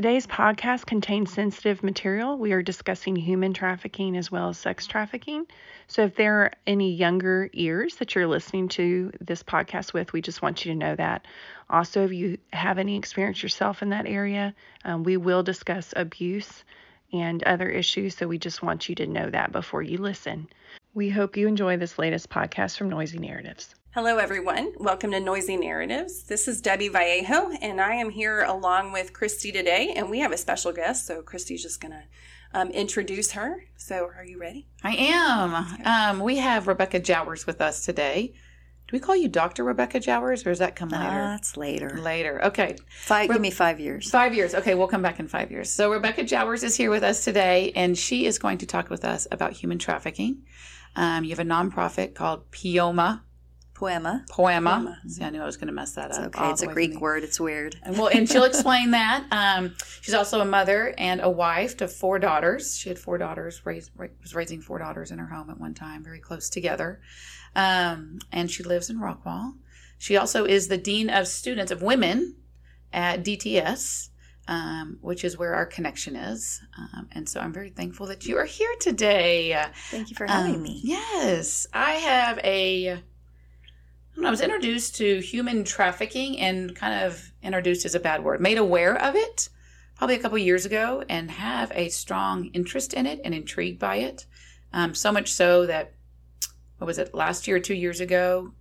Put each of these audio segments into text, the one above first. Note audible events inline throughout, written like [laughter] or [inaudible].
Today's podcast contains sensitive material. We are discussing human trafficking as well as sex trafficking. So, if there are any younger ears that you're listening to this podcast with, we just want you to know that. Also, if you have any experience yourself in that area, um, we will discuss abuse and other issues. So, we just want you to know that before you listen. We hope you enjoy this latest podcast from Noisy Narratives. Hello, everyone. Welcome to Noisy Narratives. This is Debbie Vallejo, and I am here along with Christy today, and we have a special guest. So, Christy's just going to um, introduce her. So, are you ready? I am. Um, we have Rebecca Jowers with us today. Do we call you Dr. Rebecca Jowers, or does that come later? That's later. later. Okay. Five, Re- give me five years. Five years. Okay, we'll come back in five years. So Rebecca Jowers is here with us today, and she is going to talk with us about human trafficking. Um, you have a nonprofit called Pioma Poema. Poema. See, I knew I was going to mess that It's up. okay. It's a Greek word. It's weird. And well, and she'll [laughs] explain that. Um, she's also a mother and a wife to four daughters. She had four daughters, raised, was raising four daughters in her home at one time, very close together. Um, and she lives in Rockwall. She also is the dean of students of women at DTS. Um, which is where our connection is. Um, and so I'm very thankful that you are here today. Thank you for having Um, me. Yes, I have a. I I was introduced to human trafficking and kind of introduced as a bad word, made aware of it probably a couple years ago, and have a strong interest in it and intrigued by it. Um, so much so that what was it last year or two years ago?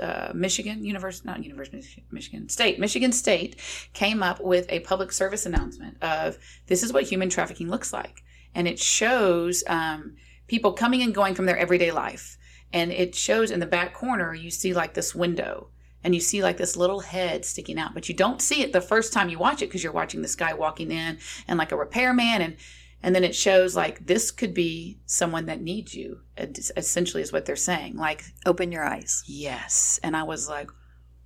Uh, Michigan University, not University, Michigan State, Michigan State came up with a public service announcement of this is what human trafficking looks like, and it shows um, people coming and going from their everyday life. And it shows in the back corner, you see like this window and you see like this little head sticking out, but you don't see it the first time you watch it because you're watching this guy walking in and like a repairman. And, and then it shows like this could be someone that needs you, essentially, is what they're saying. Like, Open your eyes. yes. And I was like,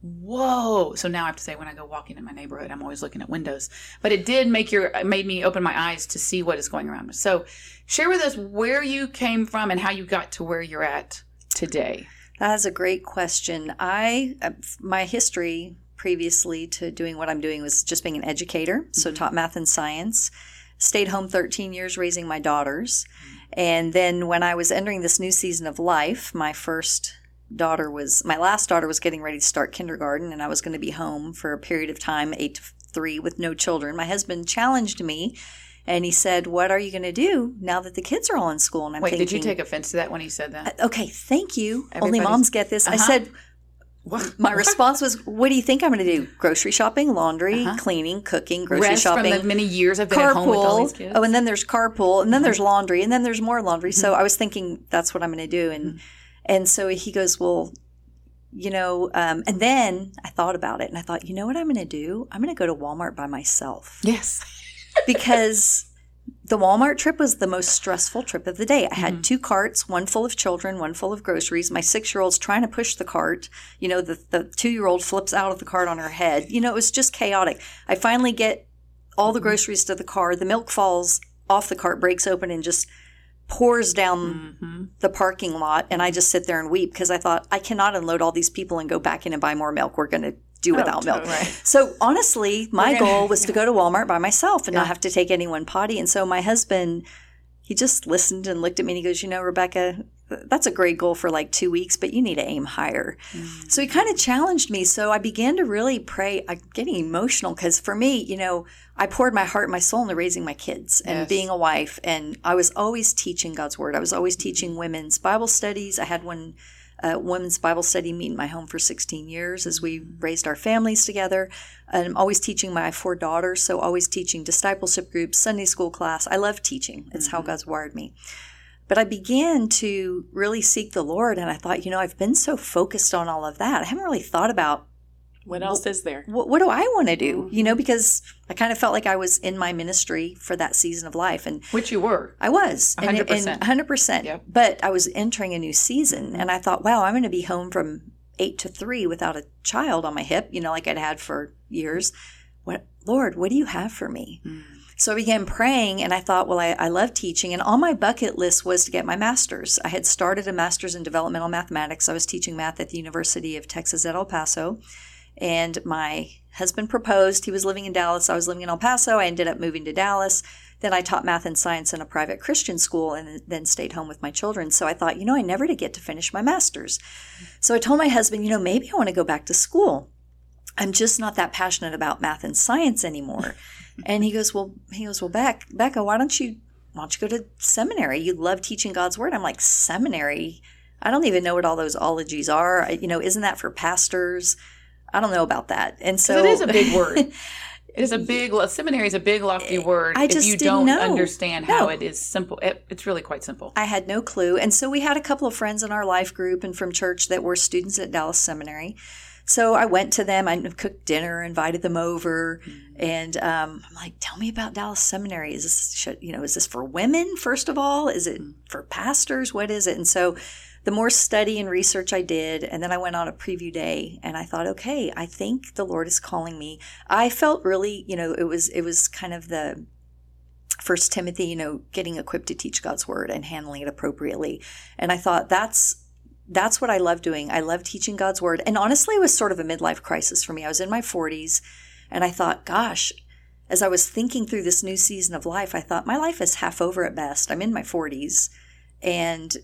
whoa. So now I have to say, when I go walking in my neighborhood, I'm always looking at windows. But it did make your, made me open my eyes to see what is going around. So share with us where you came from and how you got to where you're at today. That is a great question. I uh, my history previously to doing what I'm doing was just being an educator. So taught math and science. Stayed home 13 years raising my daughters. And then when I was entering this new season of life, my first daughter was my last daughter was getting ready to start kindergarten and I was going to be home for a period of time 8 to 3 with no children. My husband challenged me and he said, "What are you going to do now that the kids are all in school?" And I'm thinking. Wait, thinking, did you take offense to that when he said that? Okay, thank you. Only moms get this. I Uh-huh. said, What? [laughs] my response was, "What do you think I'm going to do? Grocery shopping, laundry, Uh-huh. cleaning, cooking, grocery Rest shopping, from the many years I've been at home with all these kids. Mm-hmm. Oh, and then there's carpool, and then there's laundry, and then there's more laundry." So I was thinking that's what I'm going to do, and Mm-hmm. and so he goes, "Well." You know, um, and then I thought about it and I thought, you know what I'm going to do? I'm going to go to Walmart by myself yes. Because the Walmart trip was the most stressful trip of the day. I Mm-hmm. had two carts, one full of children, one full of groceries. My six year old's trying to push the cart. You know, the, the two year old flips out of the cart on her head. You know, it was just chaotic. I finally get all Mm-hmm. the groceries to the car. The milk falls off the cart, breaks open, and just pours down Mm-hmm. the parking lot. And I just sit there and weep because I thought, I cannot unload all these people and go back in and buy more milk. We're going to do without oh, milk. totally. So honestly, my goal was to go to Walmart by myself and Yeah. not have to take anyone potty. And so my husband, he just listened and looked at me and he goes, You know, Rebecca, that's a great goal for like two weeks, but you need to aim higher. Mm. So he kind of challenged me. So I began to really pray. I'm getting emotional because for me, you know, I poured my heart and my soul into raising my kids and Yes. being a wife. And I was always teaching God's word. I was always teaching women's Bible studies. I had one uh, women's Bible study meet in my home for 16 years as we raised our families together. And I'm always teaching my four daughters, so always teaching discipleship groups, Sunday school class. I love teaching, it's how God's wired me. But I began to really seek the Lord, and I thought, you know, I've been so focused on all of that. I haven't really thought about What else is there? what, what do I want to do? Mm-hmm. You know, because I kind of felt like I was in my ministry for that season of life. And Which you were. I was. Hundred percent. And 100%. Yep. But I was entering a new season. Mm-hmm. And I thought, wow, I'm going to be home from eight to three without a child on my hip, you know, like I'd had for years. What, Lord, what do you have for me? Mm. So I began praying and I thought, well, I, I love teaching. And on my bucket list was to get my master's. I had started a master's in developmental mathematics. I was teaching math at the University of Texas at El Paso. And my husband proposed. He was living in Dallas. I was living in El Paso. I ended up moving to Dallas. Then I taught math and science in a private Christian school and then stayed home with my children. So I thought, you know, I never did get to finish my master's. So I told my husband, you know, maybe I want to go back to school. I'm just not that passionate about math and science anymore. [laughs] and he goes, well, he goes, well, Beck, Becca, why don't you, why don't you go to seminary? You love teaching God's word. I'm like, seminary? I don't even know what all those ologies are. I, you know, isn't that for pastors? I don't know about that. And so [laughs] it is a big word. It is a big seminary is a big lofty eh, word. I just if you don't know. understand how No. it is simple, it, it's really quite simple. I had no clue. And so we had a couple of friends in our life group and from church that were students at Dallas Seminary. So I went to them, I cooked dinner, invited them over, and um, I'm like, "Tell me about Dallas Seminary. Is this, should, you know, is this for women first of all? Is it for pastors? What is it?" And so, the more study and research I did, and then I went on a preview day, and I thought, "Okay, I think the Lord is calling me." I felt really, you know, it was it was kind of the First Timothy, you know, getting equipped to teach God's word and handling it appropriately. And I thought that's that's what I love doing. I love teaching God's word. And honestly, it was sort of a midlife crisis for me. I was in my 40s and I thought, gosh, as I was thinking through this new season of life, I thought my life is half over at best. I'm in my 40s and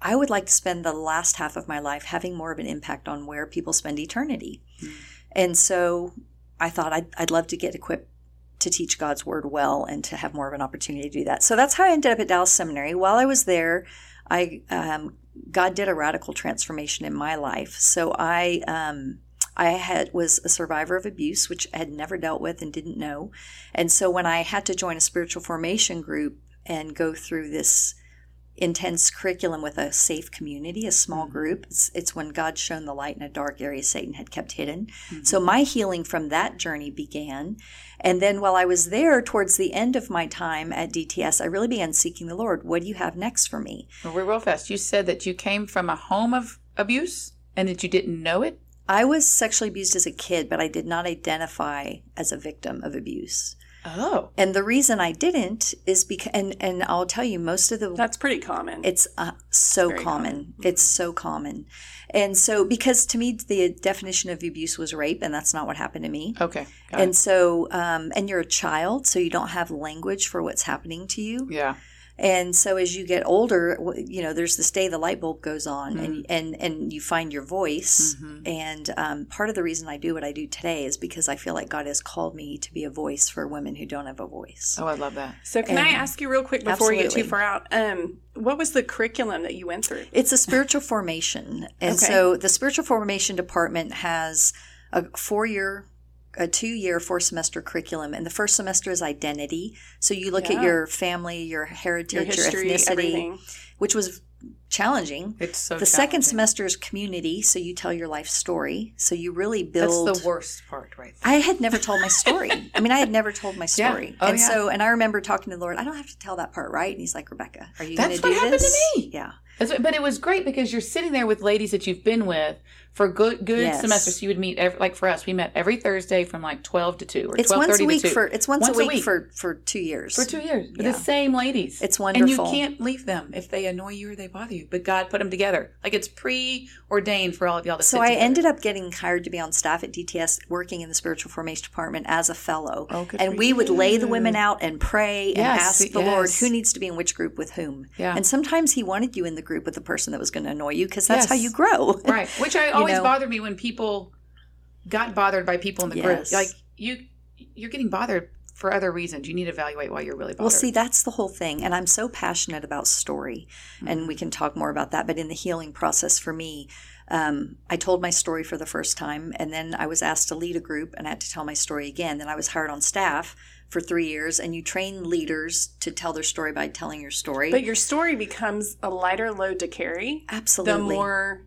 I would like to spend the last half of my life having more of an impact on where people spend eternity. And so I thought I'd, I'd love to get equipped to teach God's word well and to have more of an opportunity to do that. So that's how I ended up at Dallas Seminary. While I was there, I um, God did a radical transformation in my life. So I um, I had was a survivor of abuse, which I had never dealt with and didn't know. And so when I had to join a spiritual formation group and go through this intense curriculum with a safe community, a small mm-hmm. group. It's, it's when God shone the light in a dark area Satan had kept hidden. Mm-hmm. So my healing from that journey began. And then while I was there, towards the end of my time at DTS, I really began seeking the Lord. What do you have next for me? Well, We're real fast. You said that you came from a home of abuse and that you didn't know it. I was sexually abused as a kid, but I did not identify as a victim of abuse. Oh, And the reason I didn't is because, and, and I'll tell you, most of the That's pretty common. It's uh, so common. common. It's so common. And so, because to me, the definition of abuse was rape, and that's not what happened to me. okay. Got And it. so, um, and you're a child, so you don't have language for what's happening to you. yeah. And so, as you get older, you know, there's this day the light bulb goes on, Mm-hmm. and and and you find your voice. And um, part of the reason I do what I do today is because I feel like God has called me to be a voice for women who don't have a voice. Oh, I love that. so can I ask you real quick before you get too far out? Um, what was the curriculum that you went through? It's a spiritual formation. And [laughs] Okay. so the spiritual formation department has a four year, a two year, four semester curriculum. And the first semester is identity. So you look Yeah. at your family, your heritage, Your your, ethnicity, everything. which was challenging. It's so. the second semester is community. So you tell your life story. So you really build. That's the worst part, right there. I had never told my story. I mean, I had never told my [laughs] Yeah. story. Oh, and yeah. so, and I remember talking to the Lord, I don't have to tell that part, right? And he's like, Rebecca, are you going to do this? That's what happened to me. Yeah. What- but it was great because you're sitting there with ladies that you've been with for good good Yes. semesters. You would meet every, like for us, we met every Thursday from like twelve to two or It's once a week for it's once, Once a a week, week. for for two years. for two years. Yeah. the same ladies. It's wonderful, And you can't leave them if they annoy you or they bother you. But God put them together. Like it's preordained for all of y'all to So I together. ended up getting hired to be on staff at DTS, working in the spiritual formation department as a fellow. Oh, good and for we would lay the women out and pray and Yes, ask the Lord who needs to be in which group with whom. Yeah. And sometimes He wanted you in the group with the person that was going to annoy you because that's how you grow. [laughs] right. Which I always know. bothered me when people got bothered by people in the group. Like you, you're getting bothered for other reasons. You need to evaluate why you're really bothered. Well, see, that's the whole thing. And I'm so passionate about story, and Mm-hmm. we can talk more about that. But in the healing process for me, um, I told my story for the first time, and then I was asked to lead a group, and I had to tell my story again. Then I was hired on staff for three years, and you train leaders to tell their story by telling your story. But your story becomes a lighter load to carry Absolutely. the more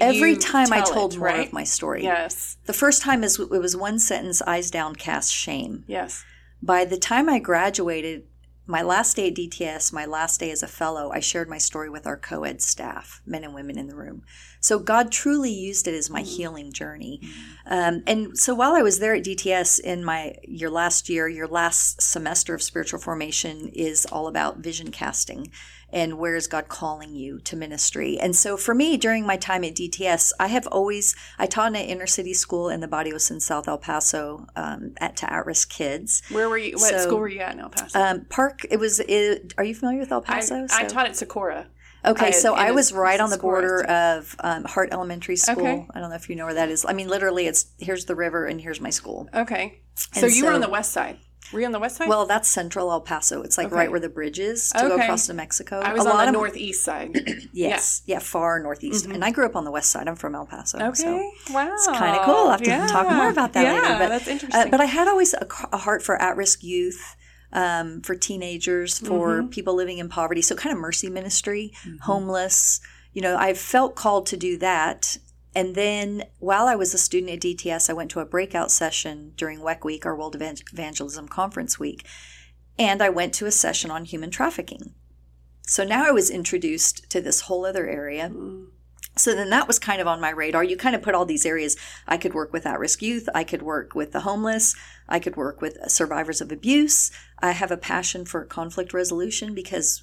Every you time I told it, more right? of my story. Yes. The first time is it was one sentence, eyes downcast, shame. Yes. By the time I graduated, my last day at DTS, my last day as a fellow, I shared my story with our co ed staff, men and women in the room. So God truly used it as my healing journey. Um, and so while I was there at DTS in my your last year, your last semester of spiritual formation is all about vision casting and where is God calling you to ministry. And so for me, during my time at DTS, I have always I taught in an inner city school in the Barrios in South El Paso um, at to at risk kids. Where were you? What So, school were you at in El Paso? Um, Park. It was. It, are you familiar with El Paso? I So- taught at Socorro. Okay, I- so I was- right on the border of um, Hart Elementary School. Okay. I don't know if you know where that is. I mean, literally, it's here's the river and here's my school. Okay. So And you were on the west side. Were you on the west side? Well, that's central El Paso. It's like Okay. right where the bridge is to go across to Mexico. I was A on lot the of- northeast side. [clears throat] Yes, yeah, far northeast. And I grew up on the west side. I'm from El Paso. Okay. So. wow. It's kind of cool. I'll have to Yeah. talk more about that yeah, later. But that's Uh, interesting. but I had always a, a heart for at risk youth, um, for teenagers, for Mm-hmm. people living in poverty. So kind of mercy ministry, homeless. You know, I felt called to do that. And then while I was a student at DTS, I went to a breakout session during WEC Week, our World Evangelism Conference Week. And I went to a session on human trafficking. So now I was introduced to this whole other area. Mm. So then that was kind of on my radar. You kind of put all these areas. I could work with at risk youth. I could work with the homeless. I could work with survivors of abuse. I have a passion for conflict resolution because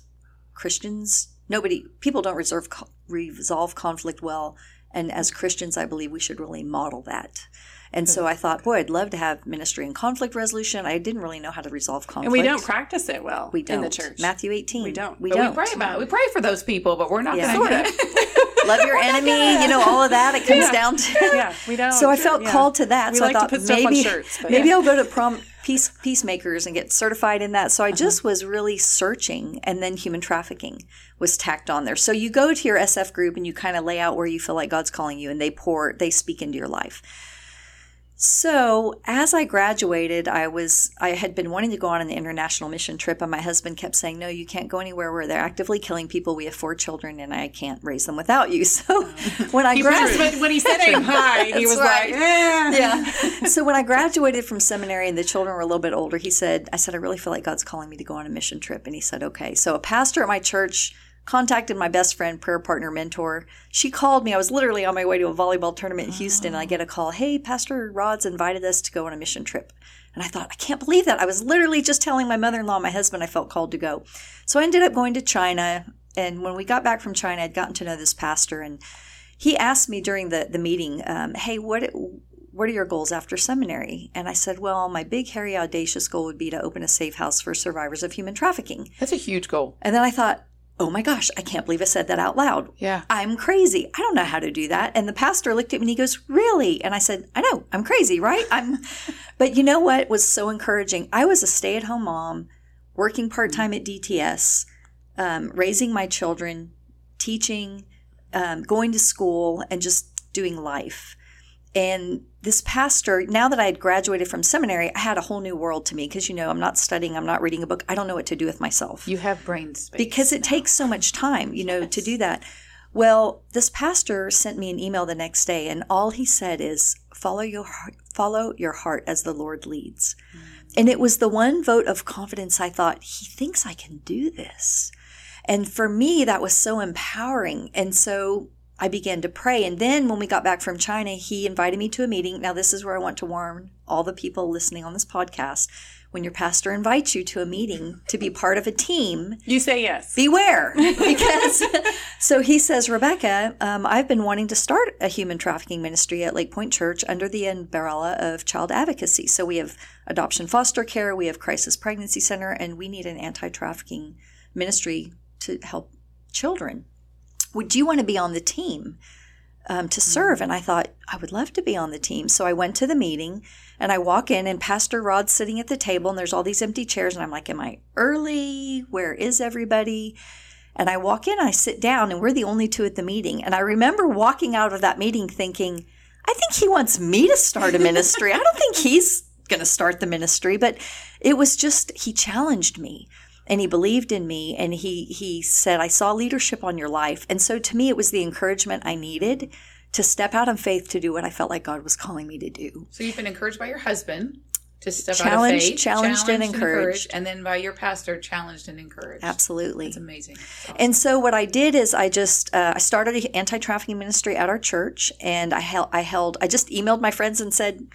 Christians, nobody, people don't reserve, resolve conflict well. And as Christians, I believe we should really model that. And so hmm. I thought, boy, I'd love to have ministry in conflict resolution. I didn't really know how to resolve conflict. and we don't practice it well We don't. in the church. Matthew 18. We don't. We But don't. we pray about it. We pray for those people, but we're not Yeah. going [laughs] to. Love your enemy. You know, all of that. It comes down to. Yeah, we don't. [laughs] So I felt yeah. called to that. We so like I to thought put stuff on maybe shirts, but- maybe Yeah. I'll go to prom peace peacemakers and get certified in that. So I Uh-huh. just was really searching, and then human trafficking was tacked on there. So you go to your SF group and you kind of lay out where you feel like God's calling you, and they pour they speak into your life. So as I graduated, I was I had been wanting to go on an international mission trip, and my husband kept saying, "No, you can't go anywhere where they're actively killing people. We have four children, and I can't raise them without you." [laughs] So when I graduated, when he said aim high, he was right. like, eh. yeah. So when I graduated from seminary and the children were a little bit older, he said, I said, I really feel like God's calling me to go on a mission trip. And he said, okay. So a pastor at my church contacted my best friend, prayer partner, mentor. She called me. I was literally on my way to a volleyball tournament in Houston. And I get a call, hey, Pastor Rod's invited us to go on a mission trip. And I thought, I can't believe that. I was literally just telling my mother in law, my husband, I felt called to go. So I ended up going to China. And when we got back from China, I'd gotten to know this pastor. And he asked me during the, the meeting, um, hey, what what are your goals after seminary? And I said, well, my big, hairy, audacious goal would be to open a safe house for survivors of human trafficking. That's a huge goal. And then I thought, oh my gosh, I can't believe I said that out loud. Yeah. I'm crazy. I don't know how to do that. And the pastor looked at me and he goes, really? And I said, I know, I'm crazy, right? I'm, [laughs] but you know what was so encouraging? I was a stay at home mom, working part time at DTS, um, raising my children, teaching, um, going to school, and just doing life. And this pastor, now that I had graduated from seminary, I had a whole new world to me because, you know, I'm not studying, I'm not reading a book. I don't know what to do with myself You have brain space. because it takes so much time, you know, to do that. Well, this pastor sent me an email the next day, and all he said is, "Follow your heart, follow your heart as the Lord leads." Mm. And it was the one vote of confidence I thought he thinks I can do this, and for me that was so empowering. And so I began to pray. And then when we got back from China, he invited me to a meeting. Now, this is where I want to warn all the people listening on this podcast. When your pastor invites you to a meeting to be part of a team, You say yes. beware [laughs] because so he says rebecca um, i've been wanting to start a human trafficking ministry at Lakepointe church under the umbrella of child advocacy so we have adoption foster care we have crisis pregnancy center and we need an anti-trafficking ministry to help children would you want to be on the team um, to serve. And I thought, I would love to be on the team. So I went to the meeting and I walk in, and Pastor Rod's sitting at the table, and there's all these empty chairs. And I'm like, Am I early? Where is everybody? And I walk in, I sit down, and we're the only two at the meeting. And I remember walking out of that meeting thinking, I think he wants me to start a ministry. I don't think he's going to start the ministry, but it was just, he challenged me and he believed in me and he he said i saw leadership on your life and so to me it was the encouragement i needed to step out in faith to do what I felt like God was calling me to do. So you've been encouraged by your husband to step Challenged- out of faith, challenged and encouraged. and then by your pastor, challenged and encouraged. Absolutely. It's amazing. Awesome. And so what I did is I just uh, I started an anti-trafficking ministry at our church, and I held I held I just emailed my friends and said,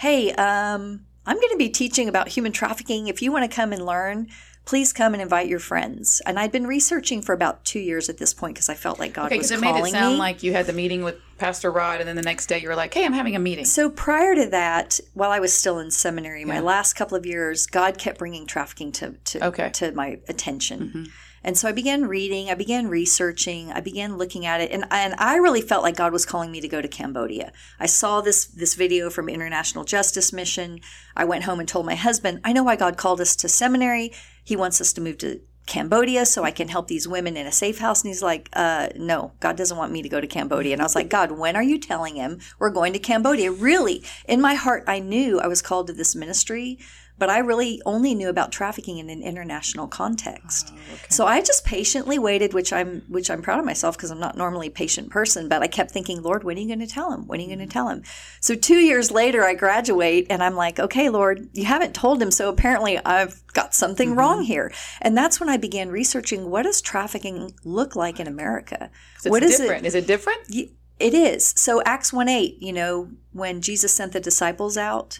"Hey, um, I'm going to be teaching about human trafficking. If you want to come and learn." Please come and invite your friends. And I'd been researching for about two years at this point because I felt like God okay, was because it calling made it sound me. like you had the meeting with Pastor Rod, and then the next day you were like, "Hey, I'm having a meeting." So prior to that, while I was still in seminary, my last couple of years, God kept bringing trafficking to to, Okay. to my attention. Mm-hmm. And so I began reading, I began researching, I began looking at it, and and I really felt like God was calling me to go to Cambodia. I saw this this video from International Justice Mission. I went home and told my husband, I know why God called us to seminary. He wants us to move to Cambodia so I can help these women in a safe house. And he's like, uh, no, God doesn't want me to go to Cambodia. And I was like, God, when are you telling him we're going to Cambodia? Really, in my heart, I knew I was called to this ministry, but I really only knew about trafficking in an international context. So I just patiently waited, which I'm which I'm proud of myself because I'm not normally a patient person, but I kept thinking, Lord, when are you going to tell him? When are you going to tell him? So 2 years later I graduate and I'm like, okay, Lord, you haven't told him, so apparently I've got something wrong here. And that's when I began researching what does trafficking look like in America? What is different. it? Is it different? Y- It is. So Acts 1 8, you know, when Jesus sent the disciples out,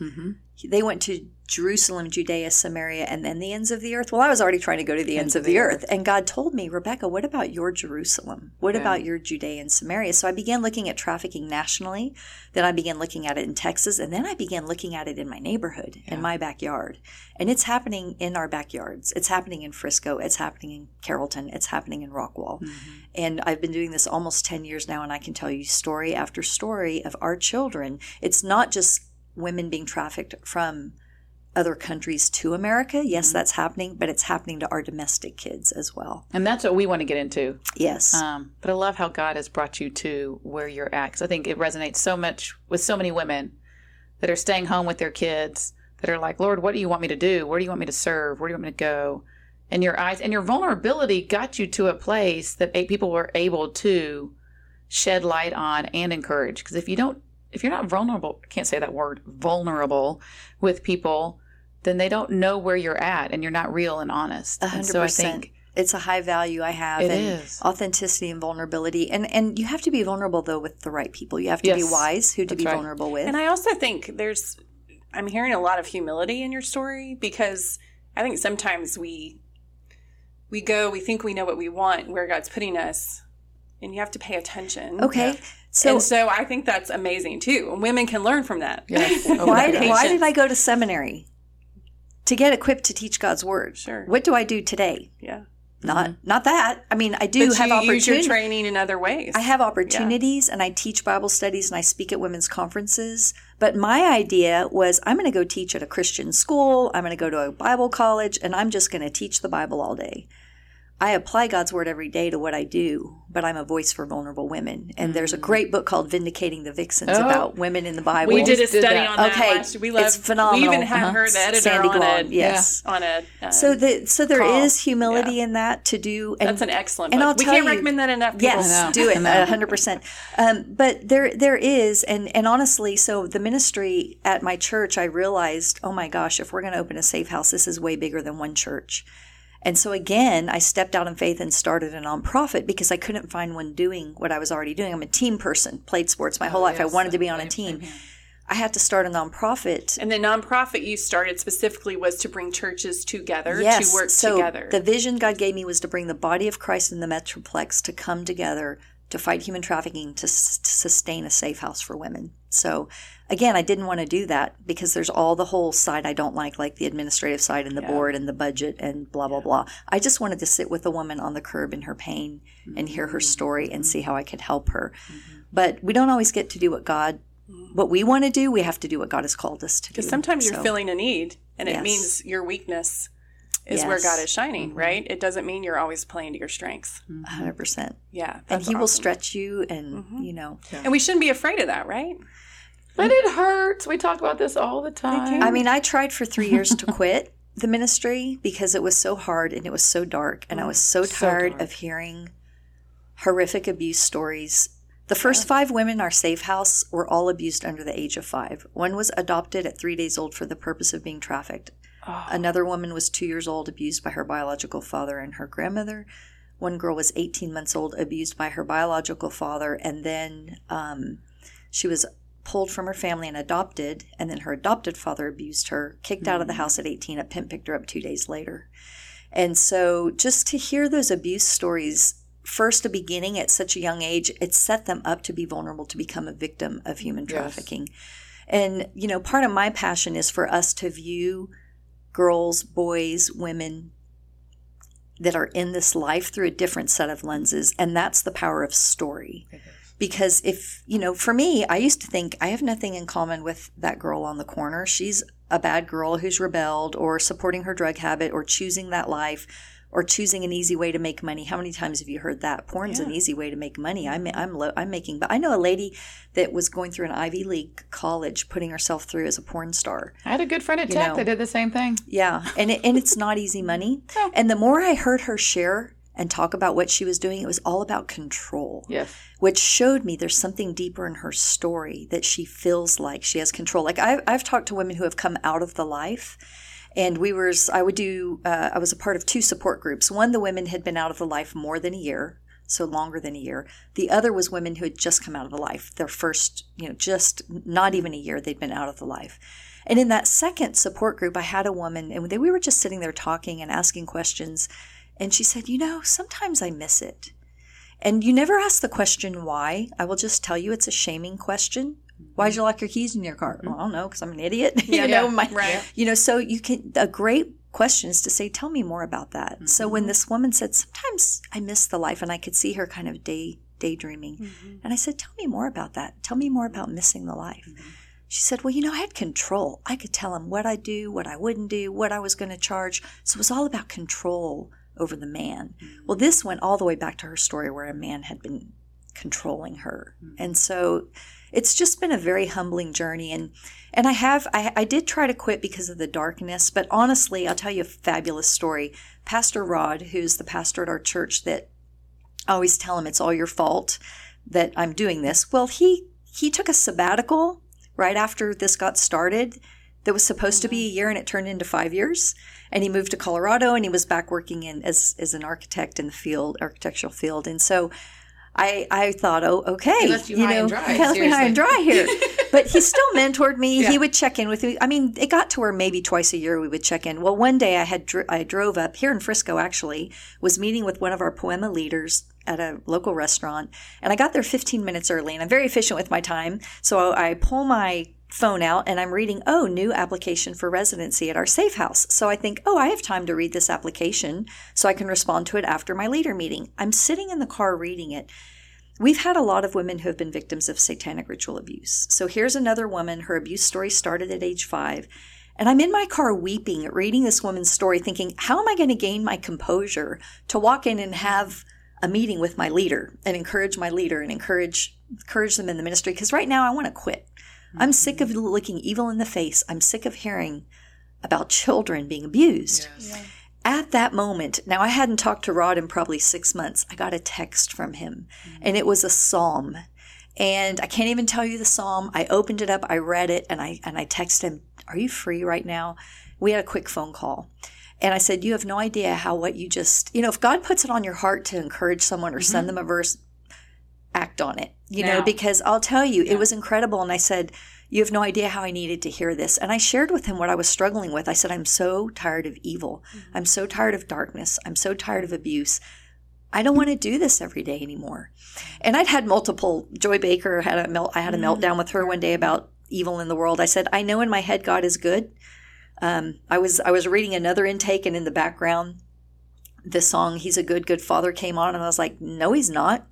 they went to Jerusalem, Judea, Samaria, and then the ends of the earth. Well, I was already trying to go to the ends of the earth. And God told me, Rebecca, what about your Jerusalem? What about your Judea and Samaria? So I began looking at trafficking nationally. Then I began looking at it in Texas. And then I began looking at it in my neighborhood, in my backyard. And it's happening in our backyards. It's happening in Frisco. It's happening in Carrollton. It's happening in Rockwall. Mm-hmm. And I've been doing this almost 10 years now, and I can tell you story after story of our children. It's not just women being trafficked from other countries to America. Yes, that's happening, but it's happening to our domestic kids as well. And that's what we want to get into. Yes. Um, but I love how God has brought you to where you're at because I think it resonates so much with so many women that are staying home with their kids that are like, Lord, what do you want me to do? Where do you want me to serve? Where do you want me to go? And your eyes and your vulnerability got you to a place that eight people were able to shed light on and encourage. Because if you don't, if you're not vulnerable, I can't say that word, vulnerable with people, then they don't know where you're at and you're not real and honest. A And so I think It's a high value I have, It and is. authenticity and vulnerability, and and you have to be vulnerable though with the right people. You have to be wise who to That's be right. vulnerable with. And I also think there's, I'm hearing a lot of humility in your story because I think sometimes we, we go, we think we know what we want, where God's putting us, and you have to pay attention. okay, so and so I think that's amazing too. And women can learn from that. Yes. [laughs] Oh, why why did I go to seminary? To get equipped to teach God's word. Sure. What do I do today? Yeah. Not mm-hmm. not that. I mean, I do But have you use your training in other ways. I have opportunities and I teach Bible studies and I speak at women's conferences. But my idea was I'm going to go teach at a Christian school, I'm going to go to a Bible college, and I'm just going to teach the Bible all day. I apply God's word every day to what I do, but I'm a voice for vulnerable women. And there's a great book called Vindicating the Vixens Oh. about women in the Bible. we did a just did study that. on that Okay. last year. We love It's phenomenal. We even had Uh-huh. her, the editor, Sandy on Glahn, a yes. on a. uh, So the so there is call. humility Yeah. in that to do and that's an excellent. and book. I'll we can't you- recommend that enough. People. Yes, do it a hundred percent. Um, but there, there is, and and honestly, so the ministry at my church, I realized, oh my gosh, if we're going to open a safe house, this is way bigger than one church. And so again, I stepped out in faith and started a nonprofit because I couldn't find one doing what I was already doing. I'm a team person, played sports my oh, whole life. I wanted to be on a team. I had to start a nonprofit And the nonprofit you started specifically was to bring churches together yes. to work so together. The vision God gave me was to bring the body of Christ in the Metroplex to come together to fight human trafficking to, s- to sustain a safe house for women. So again, I didn't want to do that because there's all the whole side I don't like, like the administrative side and the board and the budget and blah blah blah. I just wanted to sit with a woman on the curb in her pain and hear her mm-hmm. story and see how I could help her. Mm-hmm. But we don't always get to do what God mm. what we want to do. We have to do what God has called us to do. Because sometimes you're So- feeling a need, and it means your weakness is where God is shining, mm-hmm. right? It doesn't mean you're always playing to your strengths. hundred percent. Yeah, And He will stretch you, and you know. And we shouldn't be afraid of that, right? But it hurts. We talk about this all the time. I mean, I tried for three years to quit [laughs] the ministry because it was so hard and it was so dark, and I was so tired dark. of hearing horrific abuse stories The first five women in our safe house were all abused under the age of five. One was adopted at three days old for the purpose of being trafficked. Oh. Another woman was two years old, abused by her biological father and her grandmother. One girl was 18 months old, abused by her biological father, and then um, she was pulled from her family and adopted. And then her adopted father abused her, kicked out of the hmm. house at 18. A pimp picked her up two days later. And so just to hear those abuse stories, first a beginning at such a young age, it set them up to be vulnerable to become a victim of human Yes. trafficking. And, you know, part of my passion is for us to view girls, boys, women that are in this life through a different set of lenses. And that's the power of story. Because if, you know, for me, I used to think I have nothing in common with that girl on the corner. She's a bad girl who's rebelled or supporting her drug habit or choosing that life or choosing an easy way to make money. How many times have you heard that? Porn's an easy way to make money. Mm-hmm. I'm I'm low, I'm making but I know a lady that was going through an Ivy League college putting herself through as a porn star. I had a good friend at UTEP know. that did the same thing. Yeah, and it, and it's not easy money. [laughs] No. And the more I heard her share and talk about what she was doing, it was all about control, Yes. which showed me there's something deeper in her story that she feels like she has control. Like I've, I've talked to women who have come out of the life. And we were, I would do, uh, I was a part of two support groups. One, the women had been out of the life more than a year, so longer than a year. The other was women who had just come out of the life, their first, you know, just not even a year they'd been out of the life. And in that second support group, I had a woman, and they, we were just sitting there talking and asking questions. And she said, You know, sometimes I miss it. And you never ask the question why. I will just tell you it's a shaming question. Why'd mm-hmm. you lock your keys in your car? Well, I don't know, because I'm an idiot. [laughs] you know, my, right. you know, so you can, a great question is to say, tell me more about that. So mm-hmm. when this woman said, sometimes I miss the life, and I could see her kind of day, daydreaming. Mm-hmm. And I said, tell me more about that. Tell me more about missing the life. She said, Well, you know, I had control. I could tell him what I'd do, what I wouldn't do, what I was going to charge. So it was all about control over the man. Mm-hmm. Well, this went all the way back to her story where a man had been controlling her. Mm-hmm. And so it's just been a very humbling journey. And and I have I, I did try to quit because of the darkness, but honestly, I'll tell you a fabulous story. Pastor Rod, who's the pastor at our church that I always tell him it's all your fault that I'm doing this. Well, he he took a sabbatical right after this got started that was supposed to be a year and it turned into 5 years and he moved to Colorado and he was back working in as as an architect in the field architectural field and so I, I thought, oh, okay, left you high and dry, [laughs] left me high and dry here. [laughs] but he still mentored me. Yeah. He would check in with me. I mean, it got to where maybe twice a year we would check in. Well, one day I had dr- I drove up here in Frisco. Actually, was meeting with one of our Poema leaders at a local restaurant, and I got there 15 minutes early. And I'm very efficient with my time, so I pull my phone out and I'm reading, oh, new application for residency at our safe house. So I think, oh, I have time to read this application so I can respond to it after my leader meeting. I'm sitting in the car reading it. We've had a lot of women who have been victims of satanic ritual abuse. So here's another woman. Her abuse story started at age five. And I'm in my car weeping, reading this woman's story, thinking, how am I going to gain my composure to walk in and have a meeting with my leader and encourage my leader and encourage encourage them in the ministry? Because right now I want to quit. Mm-hmm. I'm sick of looking evil in the face. I'm sick of hearing about children being abused. At that moment, now I hadn't talked to Rod in probably six months. I got a text from him, mm-hmm. and it was a psalm. And I can't even tell you the psalm. I opened it up, I read it, and I and I texted him, "Are you free right now?" We had a quick phone call. And I said, You have no idea how what you just, you know, if God puts it on your heart to encourage someone or send mm-hmm. them a verse, act on it, you know, because I'll tell you, it was incredible. And I said, You have no idea how I needed to hear this. And I shared with him what I was struggling with. I said, I'm so tired of evil. I'm so tired of darkness. I'm so tired of abuse. I don't want to do this every day anymore. And I'd had multiple. Joy Baker had a melt. I had a meltdown with her one day about evil in the world. I said, I know in my head God is good. Um, I was I was reading another intake, and in the background, the song "He's a Good Good Father" came on, and I was like, No, he's not.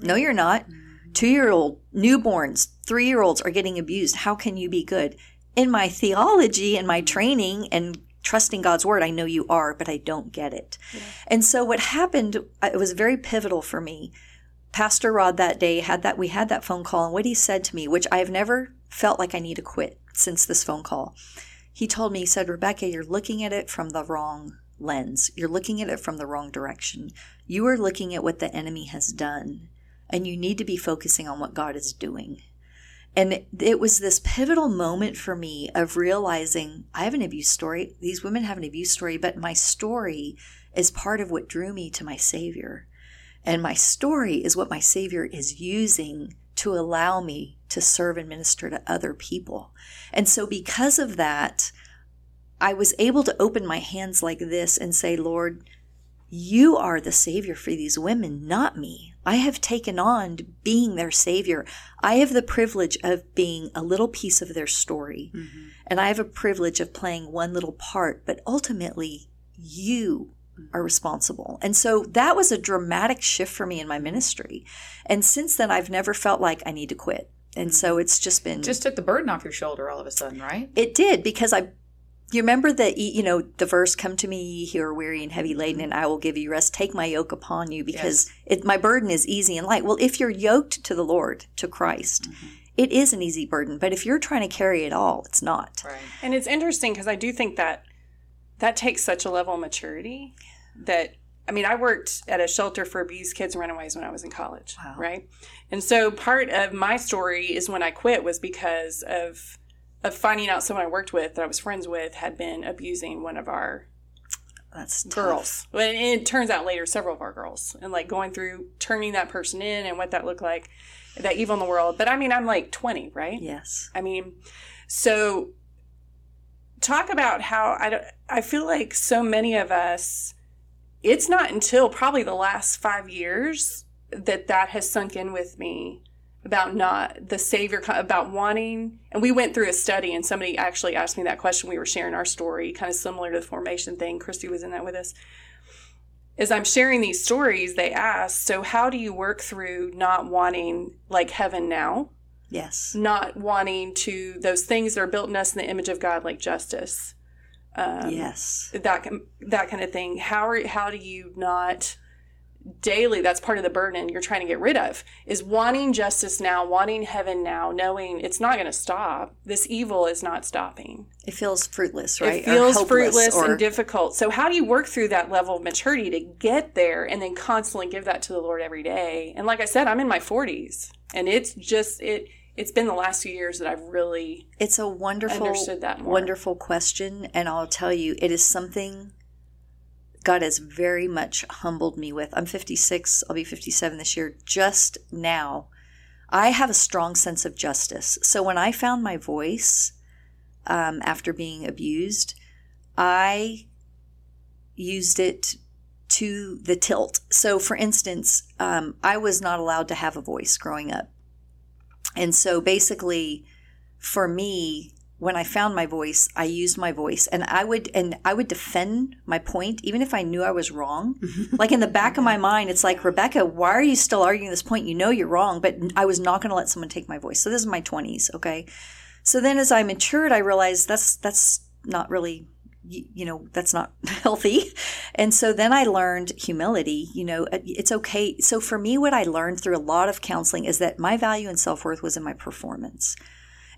No, you're not. Two year old newborns, three year olds are getting abused. How can you be good? In my theology and my training and trusting God's word, I know you are, but I don't get it. And so what happened, uh, it was very pivotal for me. Pastor Rod that day had that we had that phone call and what he said to me, which I've never felt like I need to quit since this phone call. He told me, he said, Rebecca, you're looking at it from the wrong lens. You're looking at it from the wrong direction. You are looking at what the enemy has done and you need to be focusing on what God is doing. And it was this pivotal moment for me of realizing I have an abuse story. These women have an abuse story, but my story is part of what drew me to my Savior. And my story is what my Savior is using to allow me to serve and minister to other people. And so, because of that, I was able to open my hands like this and say, Lord, you are the Savior for these women, not me. I have taken on being their Savior. I have the privilege of being a little piece of their story. Mm-hmm. And I have a privilege of playing one little part, but ultimately, you are responsible. And so that was a dramatic shift for me in my ministry. And since then, I've never felt like I need to quit. And so it's just been. Just took the burden off your shoulder all of a sudden, right? It did because I you remember the you know the verse come to me ye who are weary and heavy laden and i will give you rest take my yoke upon you because yes. it, my burden is easy and light well if you're yoked to the lord to christ mm-hmm. it is an easy burden but if you're trying to carry it all it's not right and it's interesting because i do think that that takes such a level of maturity that i mean i worked at a shelter for abused kids and runaways when i was in college wow. right and so part of my story is when i quit was because of of finding out someone I worked with that I was friends with had been abusing one of our that's girls. And it turns out later several of our girls and like going through turning that person in and what that looked like, that evil in the world. But I mean, I'm like 20, right? Yes. I mean, so talk about how I don't, I feel like so many of us, it's not until probably the last five years that that has sunk in with me about not the savior about wanting and we went through a study and somebody actually asked me that question. We were sharing our story kind of similar to the formation thing. Christy was in that with us. As i'm sharing these stories they asked so how do you work through not wanting like heaven now? Yes. Not wanting to those things that are built in us in the image of god like justice um, yes. that that kind of thing. How are how do you not daily that's part of the burden you're trying to get rid of is wanting justice now wanting heaven now knowing it's not going to stop. This evil is not stopping. It feels fruitless right? It feels fruitless or... and difficult. So how do you work through that level of maturity to get there and then constantly give that to the lord every day? And like i said i'm in my 40s and it's just it it's been the last few years that I've really it's a wonderful understood that more. wonderful question and I'll tell you it is something God has very much humbled me with. I'm 56, I'll be 57 this year. Just now, I have a strong sense of justice. So when I found my voice um, after being abused, I used it to the tilt. So, for instance, um, I was not allowed to have a voice growing up. And so basically, for me, when I found my voice, I used my voice and I would and I would defend my point even if I knew I was wrong. [laughs] like in the back of my mind, it's like, Rebecca, why are you still arguing this point? You know you're wrong, but I was not going to let someone take my voice. So this is my 20s, okay? So then as I matured, I realized that's that's not really you know that's not [laughs] healthy and so then i learned humility you know uh, it's okay so for me what i learned through a lot of counseling is that my value and self-worth was in my performance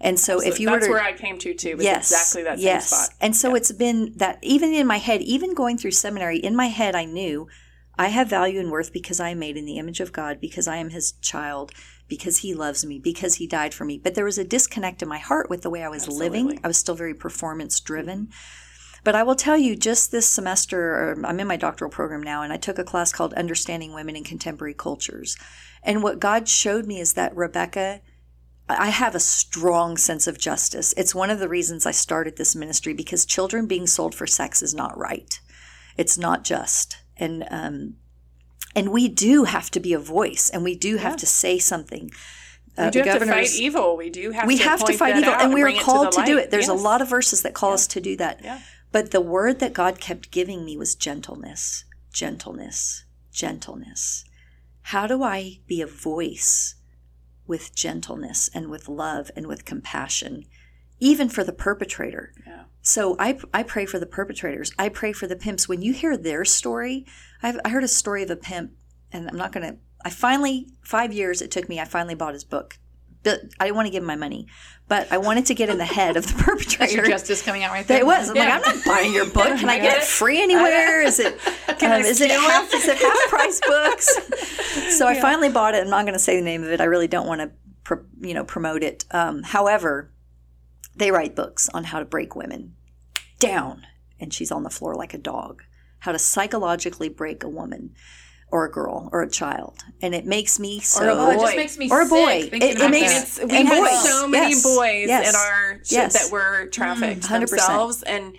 and so Absolutely. if you that's were to, where I came to too, yes, exactly that yes. spot. And so yeah. it's been that even in my head, even going through seminary, in my head I knew I have value and worth because I am made in the image of God, because I am his child, because he loves me, because he died for me. But there was a disconnect in my heart with the way I was Absolutely. living. I was still very performance driven. But I will tell you, just this semester, I'm in my doctoral program now, and I took a class called Understanding Women in Contemporary Cultures. And what God showed me is that Rebecca, I have a strong sense of justice. It's one of the reasons I started this ministry because children being sold for sex is not right. It's not just. And um, and we do have to be a voice, and we do have yeah. to say something. Uh, we do have to fight evil. We do have. We to have to fight evil, and we are called to, to do it. There's yes. a lot of verses that call yeah. us to do that. Yeah. But the word that God kept giving me was gentleness, gentleness, gentleness. How do I be a voice with gentleness and with love and with compassion, even for the perpetrator. Yeah. So I, I pray for the perpetrators. I pray for the pimps. When you hear their story, I've, I heard a story of a pimp, and I'm not going to, I finally, five years it took me, I finally bought his book I didn't want to give him my money, but I wanted to get in the head of the [laughs] perpetrator. justice coming out right there. It was. I'm Yeah. like, I'm not buying your book. Can [laughs] I get it free anywhere? [laughs] Is it? Can I um, is it half? Is it half price books? so I finally bought it. I'm not going to say the name of it. I really don't want to, pro, you know, promote it. Um, however, they write books on how to break women down, and she's on the floor like a dog. How to psychologically break a woman, or a girl, or a child, and it makes me so. or a Oh, it boy. just makes me Or a boy. It- it makes- It's, we had boys. so many Yes. boys Yes. in our Yes. that were trafficked mm-hmm. 100%. themselves, and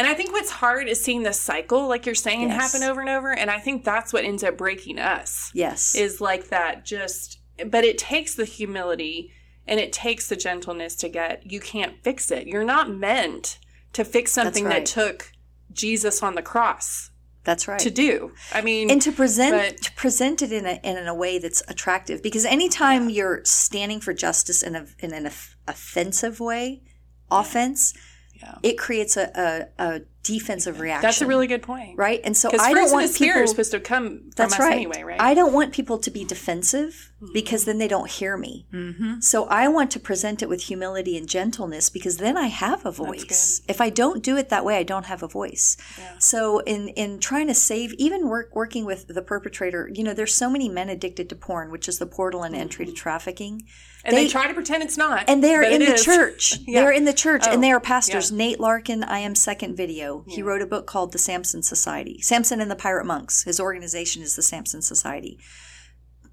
and I think what's hard is seeing the cycle, like you're saying, happen over and over. And I think that's what ends up breaking us. Yes. is like that. Just, but it takes the humility and it takes the gentleness to get. You can't fix it. You're not meant to fix something right. that took Jesus on the cross That's right. to do. I mean, and to present But- to present it in a in a way that's attractive because anytime you're standing for justice in a in an offensive way offense Yeah. it creates a, a, a defensive reaction that's a really good point, right and so i don't want people are supposed to come from that's us right. anyway, right? I don't want people to be defensive Mm-hmm. because then they don't hear me. Mm-hmm. So I want to present it with humility and gentleness because then I have a voice. If I don't do it that way, I don't have a voice. So in in trying to save, even work working with the perpetrator, you know, there's so many men addicted to porn, which is the portal and entry to trafficking. and they, they- try to pretend it's not. And they're in the is. church. [laughs] Yeah. They're in the church Oh, and they are pastors. yeah. Nate Larkin, I Am Second Video. He hmm. wrote a book called The Samson Society. Samson and the Pirate Monks. His organization is the Samson Society.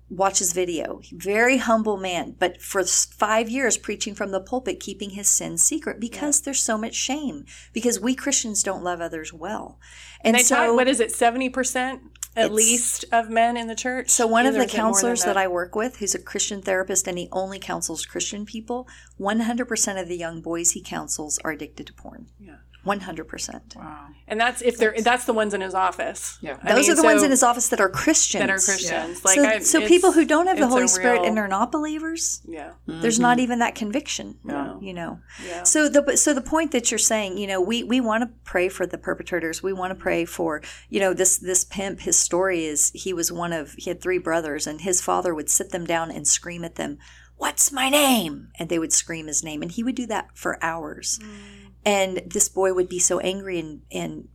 Watch his video. Very humble man, but for five years preaching from the pulpit, keeping his sins secret because there's so much shame. Because we Christians don't love others well. And They so, taught, what is it, 70% at least of men in the church? So one of the is it more than counselors that I work with, who's a Christian therapist and he only counsels Christian people, 100% of the young boys he counsels are addicted to porn. Yeah. 100%. Wow. And that's if they're that's the ones in his office. Yeah. I Those mean, are the ones in his office that are Christians. that are Christians. Like so, I, so people who don't have the Holy Spirit real- and are not believers, yeah, there's not mm-hmm. even that conviction. No. You know. yeah. So the so the point that you're saying, you know, we we want to pray for the perpetrators. We want to pray for, you know, this this pimp. His story is he was one of he had three brothers, and his father would sit them down and scream at them, "What's my name?" And they would scream his name, and he would do that for hours. Mm. And this boy would be so angry and and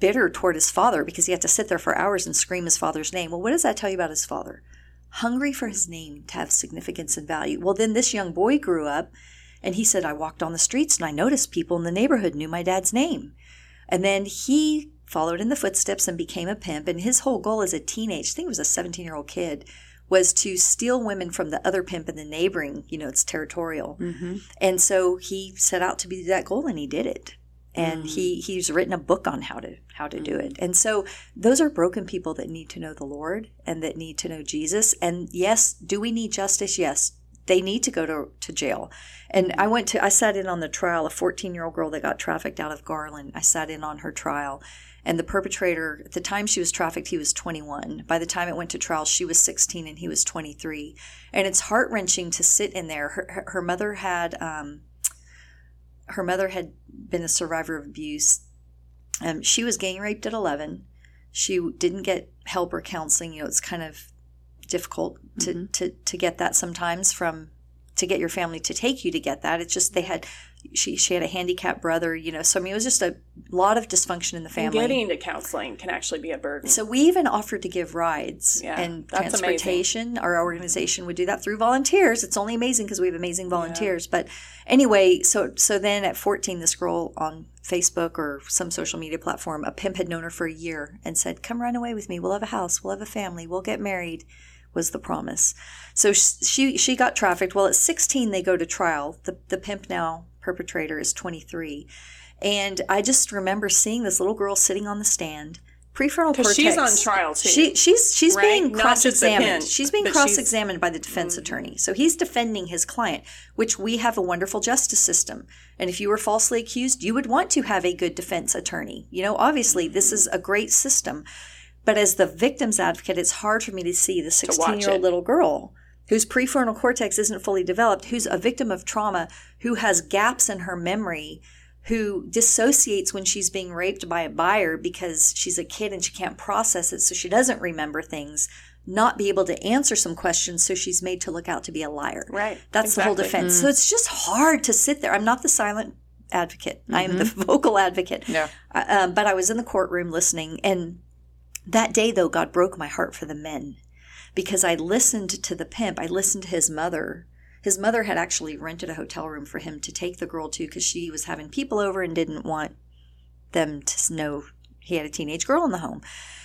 bitter toward his father because he had to sit there for hours and scream his father's name. Well, what does that tell you about his father? Hungry for his name to have significance and value. Well, then this young boy grew up and he said, I walked on the streets and I noticed people in the neighborhood knew my dad's name. And then he followed in the footsteps and became a pimp. And his whole goal as a teenage, I think he was a 17 year old kid, was to steal women from the other pimp in the neighboring, you know, it's territorial. Mm-hmm. And so he set out to be that goal and he did it. And mm. he he's written a book on how to how to do it. Mm. And so those are broken people that need to know the Lord and that need to know Jesus. And yes, do we need justice? Yes. They need to go to, to jail. And I went to I sat in on the trial, a 14 year old girl that got trafficked out of Garland. I sat in on her trial. And the perpetrator, at the time she was trafficked, he was 21. By the time it went to trial, she was 16 and he was 23. And it's heart wrenching to sit in there. Her, her, her mother had um, her mother had been a survivor of abuse. Um, she was gang raped at 11. She didn't get help or counseling. You know, it's kind of difficult to, to, to get that sometimes from to get your family to take you to get that. It's just they had she she had a handicapped brother. You know, so I mean, it was just a lot of dysfunction in the And family. getting to counseling can actually be a burden. So we even offered to give rides Yeah, and that's amazing. transportation. Our organization would do that through volunteers. It's only amazing because we have amazing volunteers. But anyway, so so then at 14, this girl on Facebook or some social media platform, a pimp had known her for a year and said, "Come run away with me. We'll have a house. We'll have a family. We'll get married." Was the promise. So she she got trafficked. Well, at 16, they go to trial. The the pimp now perpetrator is 23. And I just remember seeing this little girl sitting on the stand, prefrontal cortex. She's on trial too. She she's she's right? being cross examined. She's being Mm-hmm. cross examined by the defense attorney. So he's defending his client, which we have a wonderful justice system. And if you were falsely accused, you would want to have a good defense attorney. You know, obviously this is a great system. But as the victim's advocate, it's hard for me to see the 16 year old little girl whose prefrontal cortex isn't fully developed, who's a victim of trauma, who has gaps in her memory, who dissociates when she's being raped by a buyer because she's a kid and she can't process it, so she doesn't remember things. not be able to answer some questions, so she's made to look out to be a liar. Right. That's the whole Exactly. defense. So it's just hard to sit there. I'm not the silent advocate. I am the [laughs] vocal advocate. Yeah. Uh, um, but I was in the courtroom listening, and that day though, God broke my heart for the men because I listened to the pimp. I listened to his mother. His mother had actually rented a hotel room for him to take the girl to because she was having people over and didn't want them to know he had a teenage girl in the home.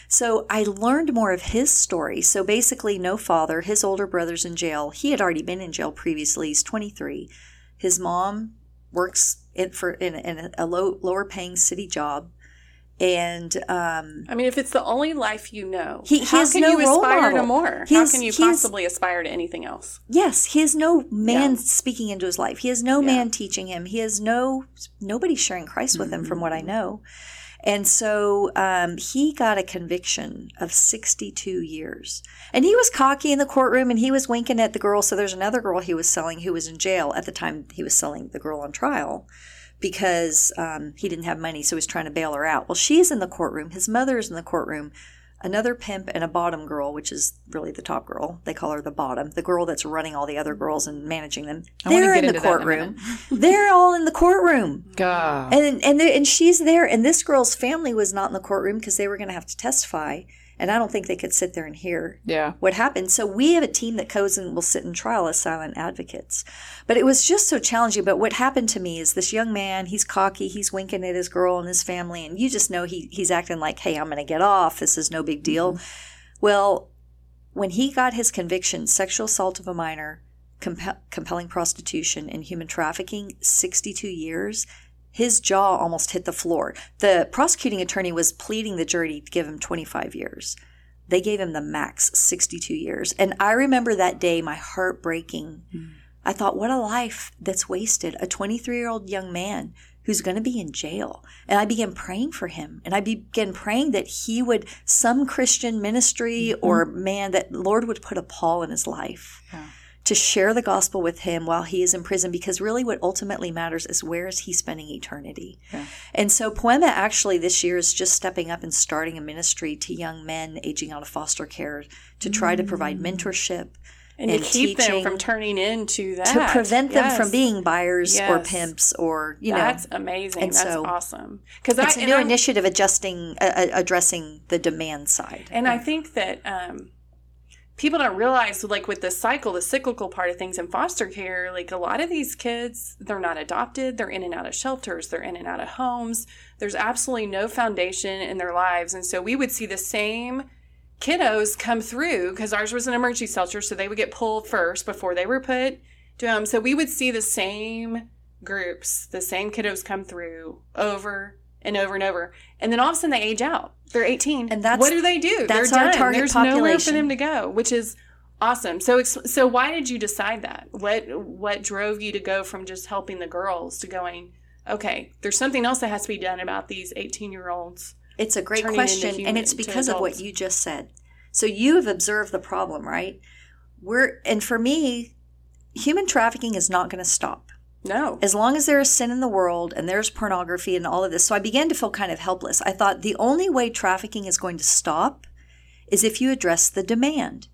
So I learned more of his story. So basically, no father, his older brother's in jail. He had already been in jail previously. He's 23. His mom works in, for in, in a low, lower paying city job. And um, I mean, if it's the only life you know, He- he how has can no you aspire to more? He how has- can you he has- possibly aspire to anything else? Yes, he has no man Yeah. speaking into his life. He has no Yeah. man teaching him. He has no nobody sharing Christ with him, from what I know. And so um, he got a conviction of 62 years. And he was cocky in the courtroom and he was winking at the girl. So there's another girl he was selling who was in jail at the time he was selling the girl on trial because um, he didn't have money. So he was trying to bail her out. Well, she's in the courtroom. His mother is in the courtroom. Another pimp and a bottom girl, which is really the top girl. They call her the bottom, the girl that's running all the other girls and managing them. I They're in the that in courtroom. [laughs] They're all in the courtroom. God. And and and she's there, and this girl's family was not in the courtroom because they were going to have to testify, and I don't think they could sit there and hear Yeah. what happened. So we have a team that goes and will sit in trial as silent advocates. But it was just so challenging. But what happened to me is this young man, he's cocky, he's winking at his girl and his family, and you just know he he's acting like, hey, I'm going to get off. This is no big deal. Mm-hmm. Well, when he got his conviction, sexual assault of a minor, compe- compelling prostitution, and human trafficking, 62 years, his jaw almost hit the floor. The prosecuting attorney was pleading the jury to give him 25 years. They gave him the max 62 years. And I remember that day, my heart breaking. I thought, what a life that's wasted. A 23 year old young man who's going to be in jail. And I began praying for him. And I began praying that he would, some Christian ministry mm-hmm. or man, that Lord would put a Paul in his life to share the gospel with him while he is in prison because really what ultimately matters is where is he spending eternity. And so poiema actually this year is just stepping up and starting a ministry to young men aging out of foster care to try to provide mentorship And, And to keep them from turning into that. to prevent them from being buyers or pimps or you know. That's amazing. And That's so- awesome. Because it's I a new I'm- initiative adjusting uh, uh, addressing the demand side. And I think that um, people don't realize, like with the cycle, the cyclical part of things in foster care, like a lot of these kids, they're not adopted. They're in and out of shelters. They're in and out of homes. There's absolutely no foundation in their lives. And so we would see the same kiddos come through because ours was an emergency shelter. So they would get pulled first before they were put to them. So we would see the same groups, the same kiddos come through over and over and over. And then all of a sudden they age out. They're 18. And that's- what do they do? that's They're our done. target There's nowhere for them to go, which is awesome. So so why did you decide that? What what drove you to go from just helping the girls to going, okay, there's something else that has to be done about these 18-year-olds. It's a great question, human- and it's because of what you just said. So you have observed the problem, right? We're and for me, human trafficking is not going to stop No. as long as there is sin in the world and there's pornography and all of this. So I began to feel kind of helpless. I thought the only way trafficking is going to stop is if you address the demand.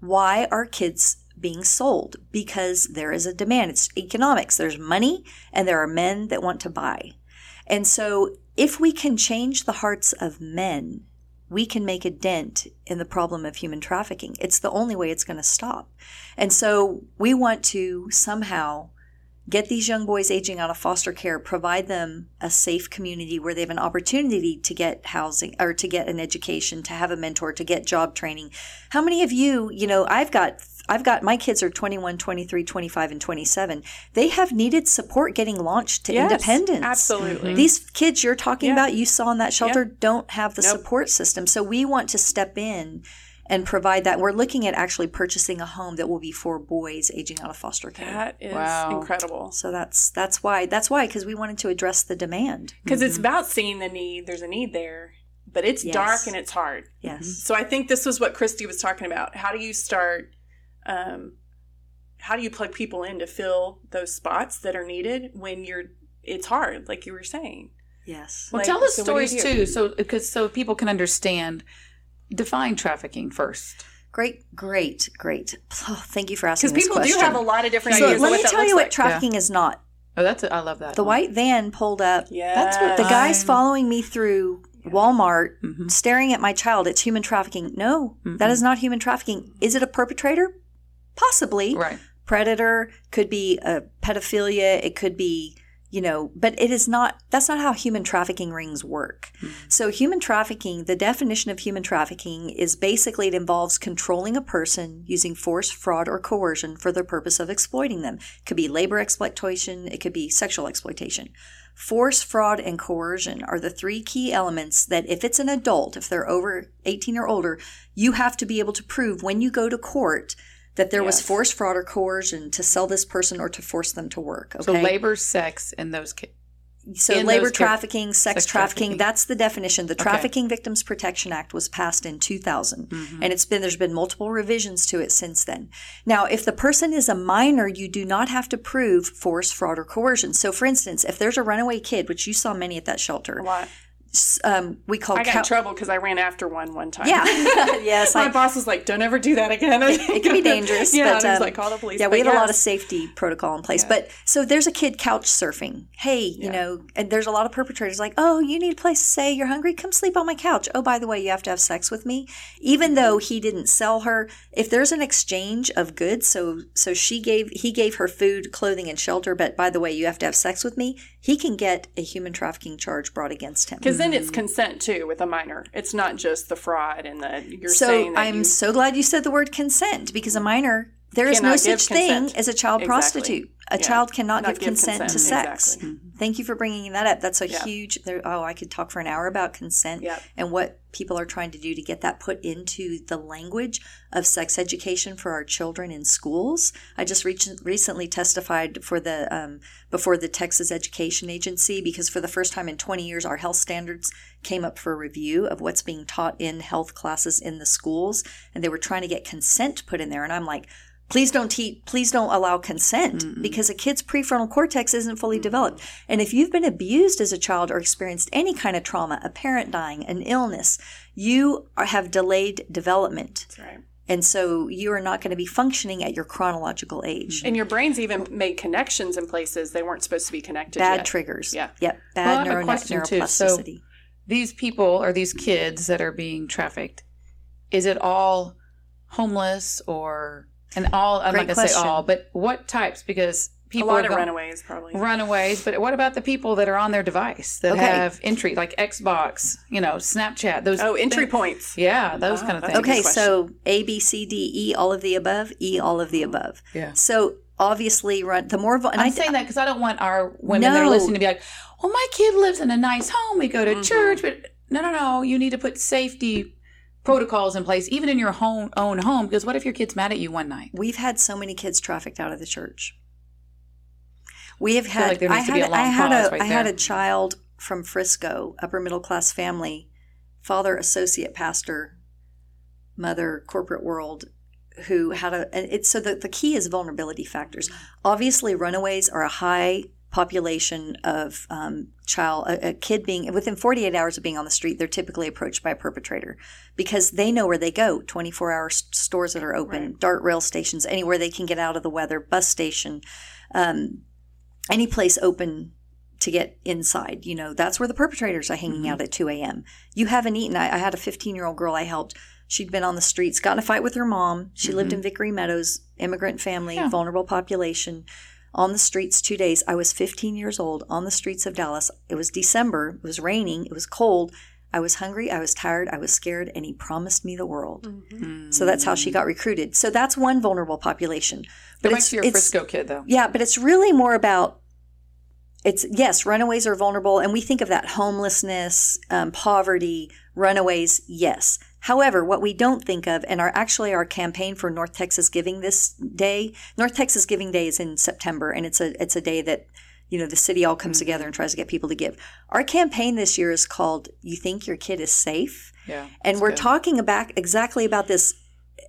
Why are kids being sold? Because there is a demand. It's economics. There's money and there are men that want to buy. And so if we can change the hearts of men, we can make a dent in the problem of human trafficking. It's the only way it's going to stop. And so we want to somehow get these young boys aging out of foster care, provide them a safe community where they have an opportunity to get housing or to get an education, to have a mentor, to get job training. How many of you, you know, I've got I've got my kids are 21, 23, 25 and 27. They have needed support getting launched to Yes, independence. Absolutely. Mm-hmm. These kids you're talking Yeah. about, you saw in that shelter, Yeah. don't have the Nope. support system. So we want to step in and provide that. We're looking at actually purchasing a home that will be for boys aging out of foster care. that is Wow. incredible. So that's that's why that's why because we wanted to address the demand. Because it's about seeing the need. There's a need there, but it's Yes. dark and it's hard. Yes. So I think this was what Christy was talking about. How do you start? Um, how do you plug people in to fill those spots that are needed when you're? It's hard, like you were saying. Yes. Well, Like, tell us so what do you stories too, so because so people can understand. Define trafficking first. Great, great, great. Oh, thank you for asking Because people question. do have a lot of different so ideas. let me tell looks you what like. trafficking is not. Oh, that's I love that. The white van pulled up. Yeah, That's what The guy's I'm- following me through Walmart, Mhm. staring at my child. It's human trafficking. No, that is not human trafficking. Is it a perpetrator? Possibly. Right. Predator could be a pedophilia. It could be, you know, but it is not. That's not how human trafficking rings work. Hmm. So, human trafficking, the definition of human trafficking is basically it involves controlling a person using force, fraud, or coercion for the purpose of exploiting them. It could be labor exploitation. It could be sexual exploitation. Force, fraud, and coercion are the three key elements that if it's an adult, if they're over 18 or older, you have to be able to prove when you go to court that there was Yes. force, fraud, or coercion to sell this person or to force them to work. Okay. So labor, sex, and those kids. So labor ca- trafficking, sex, sex trafficking, trafficking. that's the definition. The Okay. Trafficking Victims Protection Act was passed in 2000 mm-hmm. and it's been there's been multiple revisions to it since then. Now, if the person is a minor, you do not have to prove force, fraud or coercion. So for instance, if there's a runaway kid, which you saw many at that shelter, A lot. Um, we call I got cow- in trouble because I ran after one one time. Yeah. [laughs] [laughs] Yes, My I- boss was like, "Don't ever do that again." it can be [laughs] dangerous. yeah, but, and he was um, like, "Call the police." Yeah, we have a lot of safety protocol in place. But so there's a kid couch surfing. Hey, you know, and there's a lot of perpetrators like, oh, you need a place to stay. You're hungry. Come sleep on my couch. Oh, by the way, you have to have sex with me. Even though he didn't sell her, if there's an exchange of goods, so so she gave he gave her food, clothing, and shelter. But by the way, you have to have sex with me. He can get a human trafficking charge brought against him. Because then it's consent too with a minor. It's not just the fraud and the you're So saying that I'm you, so glad you said the word consent because a minor, there is no Cannot give such thing consent. as a child Exactly. prostitute. A Yeah. child cannot Not give give consent, to sex. Exactly. Thank you for bringing that up. That's a Yeah. huge. There, oh, I could talk for an hour about consent Yep. and what people are trying to do to get that put into the language of sex education for our children in schools. I just reach, recently testified for the um, before the Texas Education Agency because for the first time in 20 years, our health standards came up for review of what's being taught in health classes in the schools, and they were trying to get consent put in there, and I'm like. Please don't teach, please don't allow consent because a kid's prefrontal cortex isn't fully developed. And if you've been abused as a child or experienced any kind of trauma, a parent dying, an illness, you are, have delayed development. That's right. And so you are not going to be functioning at your chronological age. And your brains even made connections in places they weren't supposed to be connected. Bad yet. triggers. Yeah. Yep. Bad have a neuro- question, too. So- neuroplasticity. These people or these kids that are being trafficked, is it all homeless or and all? I'm Great not going to say all, but what types? Because people A people lot are of go- runaways probably. runaways. But what about the people that are on their device that Okay. have entry like Xbox, you know, Snapchat? Those Oh, entry things- points. Yeah, those Oh, kind of things. Okay, so A, B, C, D, E, all of the above, E, all of the above. Yeah. So obviously, run the more. And I'm I, saying that because I don't want our women that are listening to be like, "Well, my kid lives in a nice home. We go to Mhm. church." But no, no, no. You need to put safety protocols in place, even in your home, own home. Because what if your kid's mad at you one night? we've had so many kids trafficked out of the church. We have had. like I to had. be a long I had a. right I had a child from Frisco, upper middle class family, father associate pastor, mother corporate world, who had a. And it's so the the key is vulnerability factors. Obviously, runaways are a high population of um, child a, a kid being within 48 hours of being on the street they're typically approached by a perpetrator because they know where they go. 24 hour s- stores that are open Right. dart rail stations anywhere they can get out of the weather bus station um, any place open to get inside you know that's where the perpetrators are hanging out at 2 a.m you haven't eaten. I, I had a 15 year old girl i helped. She'd been on the streets got in a fight with her mom. She lived in vickery meadows immigrant family Yeah. vulnerable population on the streets two days. I was 15 years old on the streets of Dallas. It was December. It was raining. It was cold. I was hungry. I was tired. I was scared. And he promised me the world. Mm-hmm. So that's how she got recruited. So that's one vulnerable population. But back to your Frisco kid, though. Yeah, but it's really more about it's yes, runaways are vulnerable, and we think of that homelessness, um, poverty, runaways. Yes. However, what we don't think of, and our actually our campaign for North Texas Giving this day, North Texas Giving Day is in September, and it's a it's a day that you know the city all comes together and tries to get people to give. Our campaign this year is called "You Think Your Kid Is Safe." Yeah, And we're good. talking about exactly about this.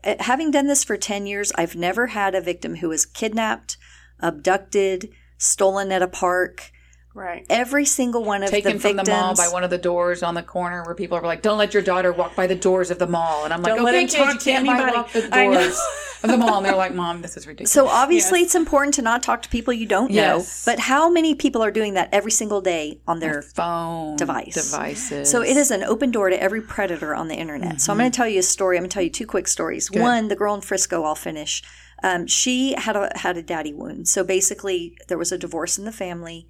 Uh, Having done this for 10 years, I've never had a victim who was kidnapped, abducted, stolen at a park, Right. Every single one of Taken the from the mall by one of the doors on the corner where people are like, "Don't let your daughter walk by the doors of the mall," and I'm like, Don't let "Okay, him kids, talk you to can't anybody." walk the I know. doors of the mall," and they're like, "Mom, this is ridiculous." So obviously, Yes. it's important to not talk to people you don't know. But how many people are doing that every single day on their phone device. devices. So it is an open door to every predator on the internet. So I'm going to mm-hmm. tell you a story. I'm going to tell you two quick stories. One, the girl in Frisco. I'll finish. Um, she had a had a daddy wound. So basically, there was a divorce in the family.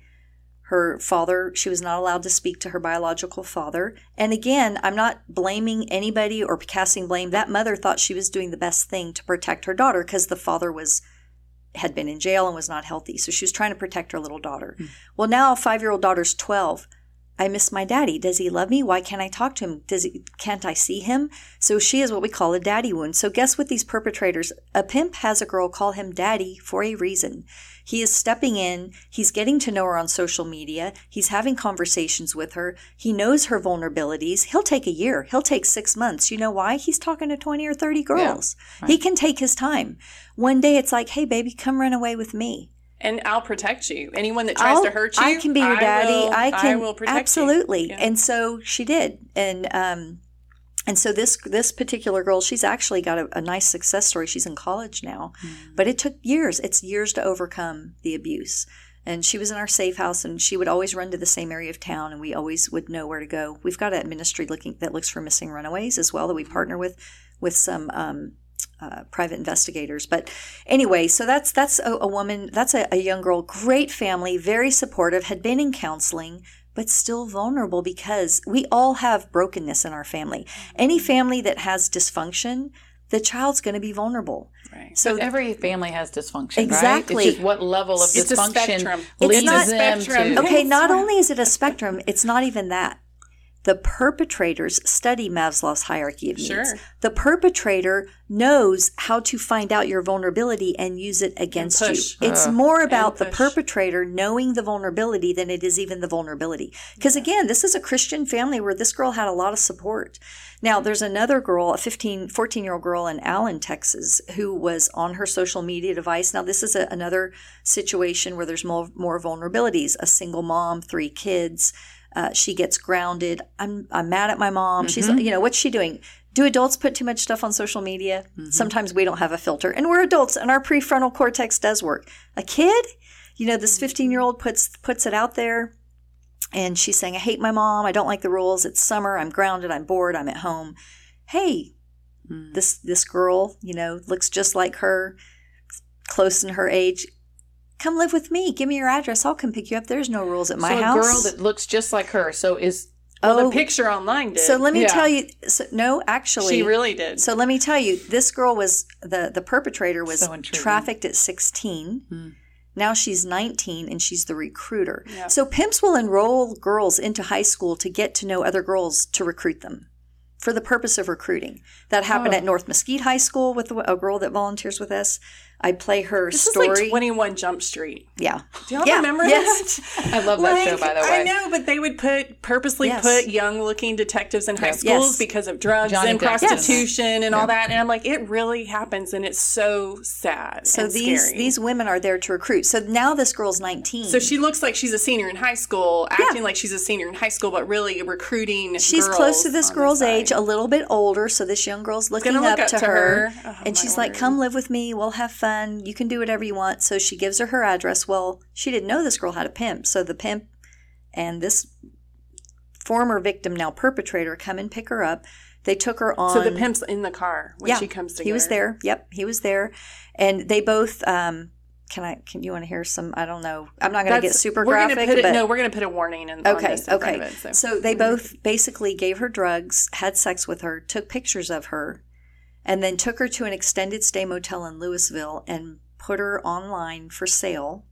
Her father, she was not allowed to speak to her biological father. And again, I'm not blaming anybody or casting blame. That mother thought she was doing the best thing to protect her daughter because the father was had been in jail and was not healthy. So she was trying to protect her little daughter. Well, now five year old daughter's 12. I miss my daddy. Does he love me? Why can't I talk to him? Does he, can't I see him? So she is what we call a daddy wound. So guess what these perpetrators, a pimp has a girl call him daddy for a reason. He is stepping in. He's getting to know her on social media. He's having conversations with her. He knows her vulnerabilities. He'll take a year. He'll take six months. You know why? He's talking to 20 or 30 girls. He can take his time. One day it's like, hey, baby, come run away with me. And I'll protect you. Anyone that tries I'll- to hurt you, I can be your I daddy. will- I can will protect you. absolutely. Yeah. And so she did. And um and so this this particular girl, she's actually got a, a nice success story. She's in college now, Hmm. but it took years. It's years to overcome the abuse. And she was in our safe house, and she would always run to the same area of town, and we always would know where to go. We've got a ministry looking that looks for missing runaways as well that we partner with with some um, uh, private investigators. But anyway, so that's that's a, a woman, that's a, a young girl, great family, very supportive, had been in counseling, but still vulnerable because we all have brokenness in our family. Any family that has dysfunction, the child's going to be vulnerable. Right. So every family has dysfunction, Exactly. Right? It's just what level of It's a dysfunction spectrum. It's leads not- them spectrum. to. Okay, not only is it a spectrum, it's not even that. The perpetrators study Maslow's hierarchy of needs. Sure. The perpetrator knows how to find out your vulnerability and use it against you. push. It's more about the perpetrator knowing the vulnerability than it is even the vulnerability. Because again, this is a Christian family where this girl had a lot of support. Now, there's another girl, a 15, 14 year old girl in Allen, Texas, who was on her social media device. Now, this is a, another situation where there's more, more vulnerabilities. A single mom, three kids. Uh, she gets grounded. I'm, I'm mad at my mom. She's, mm-hmm. you know, what's she doing? Do adults put too much stuff on social media? Mm-hmm. Sometimes we don't have a filter, and we're adults, and our prefrontal cortex does work. A kid, you know, this 15 year old puts puts it out there, and she's saying, "I hate my mom. I don't like the rules. It's summer. I'm grounded. I'm bored. I'm at home." Hey, mm. this this girl, you know, looks just like her, close in her age. Come live with me. Give me your address. I'll come pick you up. There's no rules at my so house. a girl that looks just like her. So is Well, oh, the picture online did. so let me Yeah. tell you. So, no, actually, she really did. So let me tell you, this girl was the the perpetrator was So trafficked at 16. Hmm. Now she's 19 and she's the recruiter. Yeah. So pimps will enroll girls into high school to get to know other girls to recruit them for the purpose of recruiting. That happened Oh. at North Mesquite High School with a girl that volunteers with us. I play her this story. is like 21 Jump Street. yeah. Do y'all Yeah, remember yes. that? I love that show by the way. I know, but they would put purposely Yes. put young looking detectives in high Yes. schools Yes. because of drugs Johnny and Depp. Yes. prostitution and all that. And I'm like, it really happens and it's so sad. So and these scary. these women are there to recruit. So now this girl's 19. So she looks like she's a senior in high school, acting like she's a senior in high school, but really recruiting. She's girls close to this girl's age, a little bit older. So this young girl's looking Gonna up, look to, her, Oh, and she's like, "Come live with me. We'll have fun. You can do whatever you want." So she gives her her address. Well, she didn't know this girl had a pimp. So the pimp and this former victim, now perpetrator, come and pick her up. They took her on. So the pimp's in the car when yeah, she comes to he was her. there. Yep, he was there, and they both. Um, can I? Can you want to hear some? I don't know. I'm not going to get super we're graphic. Put it, but no, we're going to put a warning in. Okay, in okay. it, so. so. they both basically gave her drugs, had sex with her, took pictures of her, and then took her to an extended stay motel in Lewisville and put her online for sale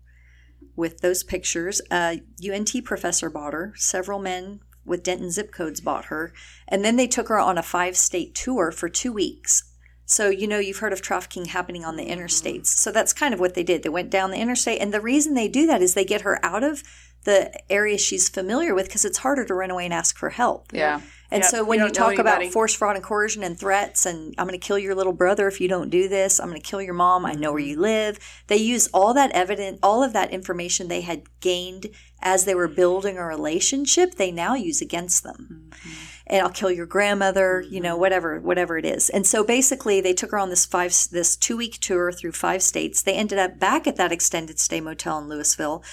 with those pictures. A UNT professor bought her. Several men with Denton zip codes bought her. And then they took her on a five state tour for two weeks. So, you know, you've heard of trafficking happening on the interstates. So that's kind of what they did. They went down the interstate. And the reason they do that is they get her out of the area she's familiar with because it's harder to run away and ask for help. Yeah. And Yep, so when you, don't talk about force, fraud, and coercion and threats, and I'm going to kill your little brother if you don't do this, I'm going to kill your mom, I know where you live. They use all that evidence, all of that information they had gained as they were building a relationship, they now use against them. And I'll kill your grandmother, you know, whatever, whatever it is. And so basically, they took her on this five, this two week tour through five states. They ended up back at that extended stay motel in Lewisville.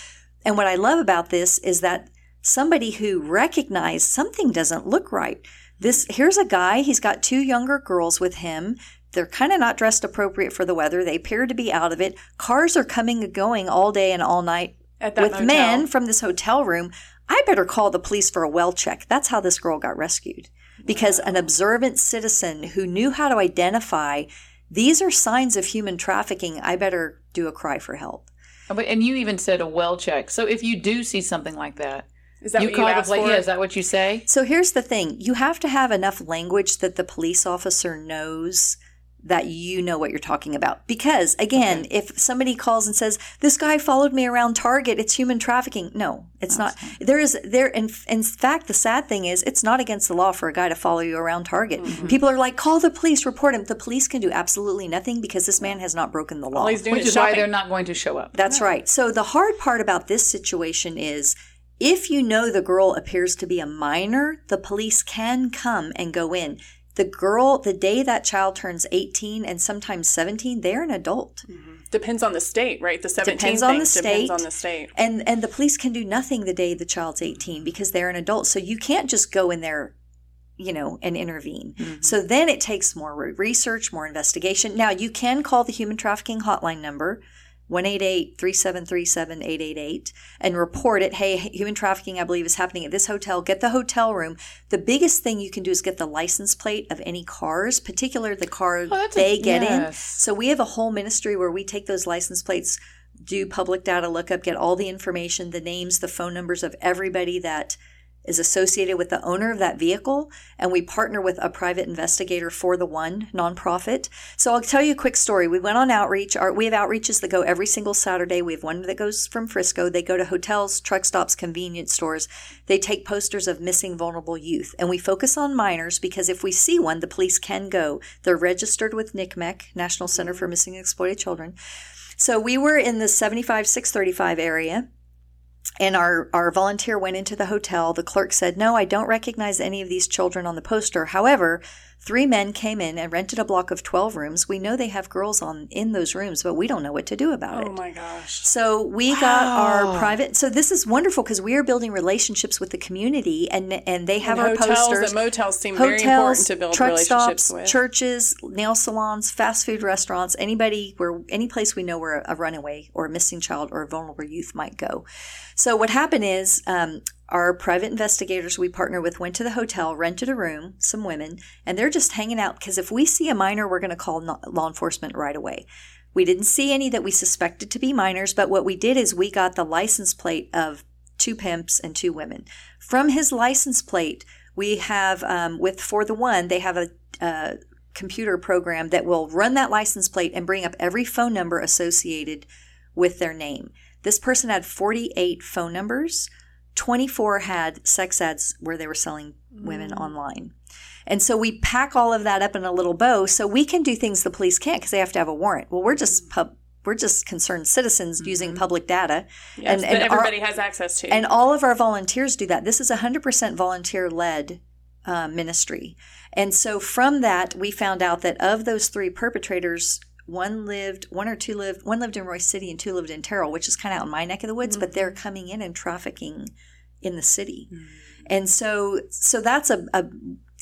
And what I love about this is that somebody who recognized something doesn't look right. This here's a guy, he's got two younger girls with him. They're kind of not dressed appropriate for the weather. They appear to be out of it. Cars are coming and going all day and all night At that with motel. men from this hotel room. I better call the police for a well check. That's how this girl got rescued. Because an observant citizen who knew how to identify these are signs of human trafficking, I better do a cry for help. And you even said a well check. So if you do see something like that, Is that you what call you the police. Yeah, is that what you say? So here's the thing you have to have enough language that the police officer knows that you know what you're talking about. Because again, if somebody calls and says, This guy followed me around Target, it's human trafficking. No, it's not. There is, there, in, in fact, the sad thing is, it's not against the law for a guy to follow you around Target. Mm-hmm. People are like, Call the police, report him. The police can do absolutely nothing because this man has not broken the law. All he's doing Which is is why they're not going to show up. That's right. So the hard part about this situation is if you know the girl appears to be a minor, the police can come and go in. The girl, the day that child turns 18 and sometimes 17, they're an adult. Mm-hmm. Depends on the state, right? The 17 Depends on the state. depends on the state. And and the police can do nothing the day the child's 18 because they're an adult. So you can't just go in there you know and intervene. Mm-hmm. So then it takes more research, more investigation. Now you can call the human trafficking hotline number 188-3737-888 and report it. Hey, human trafficking I believe is happening at this hotel. Get the hotel room. The biggest thing you can do is get the license plate of any cars, particular the car oh, a- they get in. So we have a whole ministry where we take those license plates, do public data lookup, get all the information, the names, the phone numbers of everybody that is associated with the owner of that vehicle, and we partner with a private investigator for the one nonprofit. So I'll tell you a quick story. We went on outreach. Our, we have outreaches that go every single Saturday. We have one that goes from Frisco. They go to hotels, truck stops, convenience stores. They take posters of missing vulnerable youth, and we focus on minors because if we see one, the police can go. They're registered with NCMEC, National Center for Missing and Exploited Children. So we were in the 75 635 area and our, our volunteer went into the hotel. The clerk said, No, I don't recognize any of these children on the poster. However, three men came in and rented a block of 12 rooms. We know they have girls on in those rooms, but we don't know what to do about it. Oh my gosh. So we got our private. So this is wonderful because we are building relationships with the community, and and they have And our hotels posters. and motels seem very important to build truck relationships stops, with. churches, nail salons, fast food restaurants, anybody where any place we know where a runaway or a missing child or a vulnerable youth might go. So what happened is um, our private investigators we partner with went to the hotel, rented a room, some women, and they're just hanging out because if we see a minor, we're going to call law enforcement right away. We didn't see any that we suspected to be minors, but what we did is we got the license plate of two pimps and two women. From his license plate, we have um, with for the one they have a, a computer program that will run that license plate and bring up every phone number associated with their name. This person had 48 phone numbers. 24 had sex ads where they were selling women mm. online. And so we pack all of that up in a little bow so we can do things the police can't because they have to have a warrant. Well, we're just pub, we're just concerned citizens mm-hmm. using public data. Yes, that our- everybody has access to. and all of our volunteers do that. This is a 100% volunteer led uh, ministry. And so from that, we found out that of those three perpetrators, one lived, one or two lived, one lived in Royse City and two lived in Terrell, which is kind of out in my neck of the woods, but they're mm-hmm. coming in and trafficking in the city. Mm. And so, so that's a, a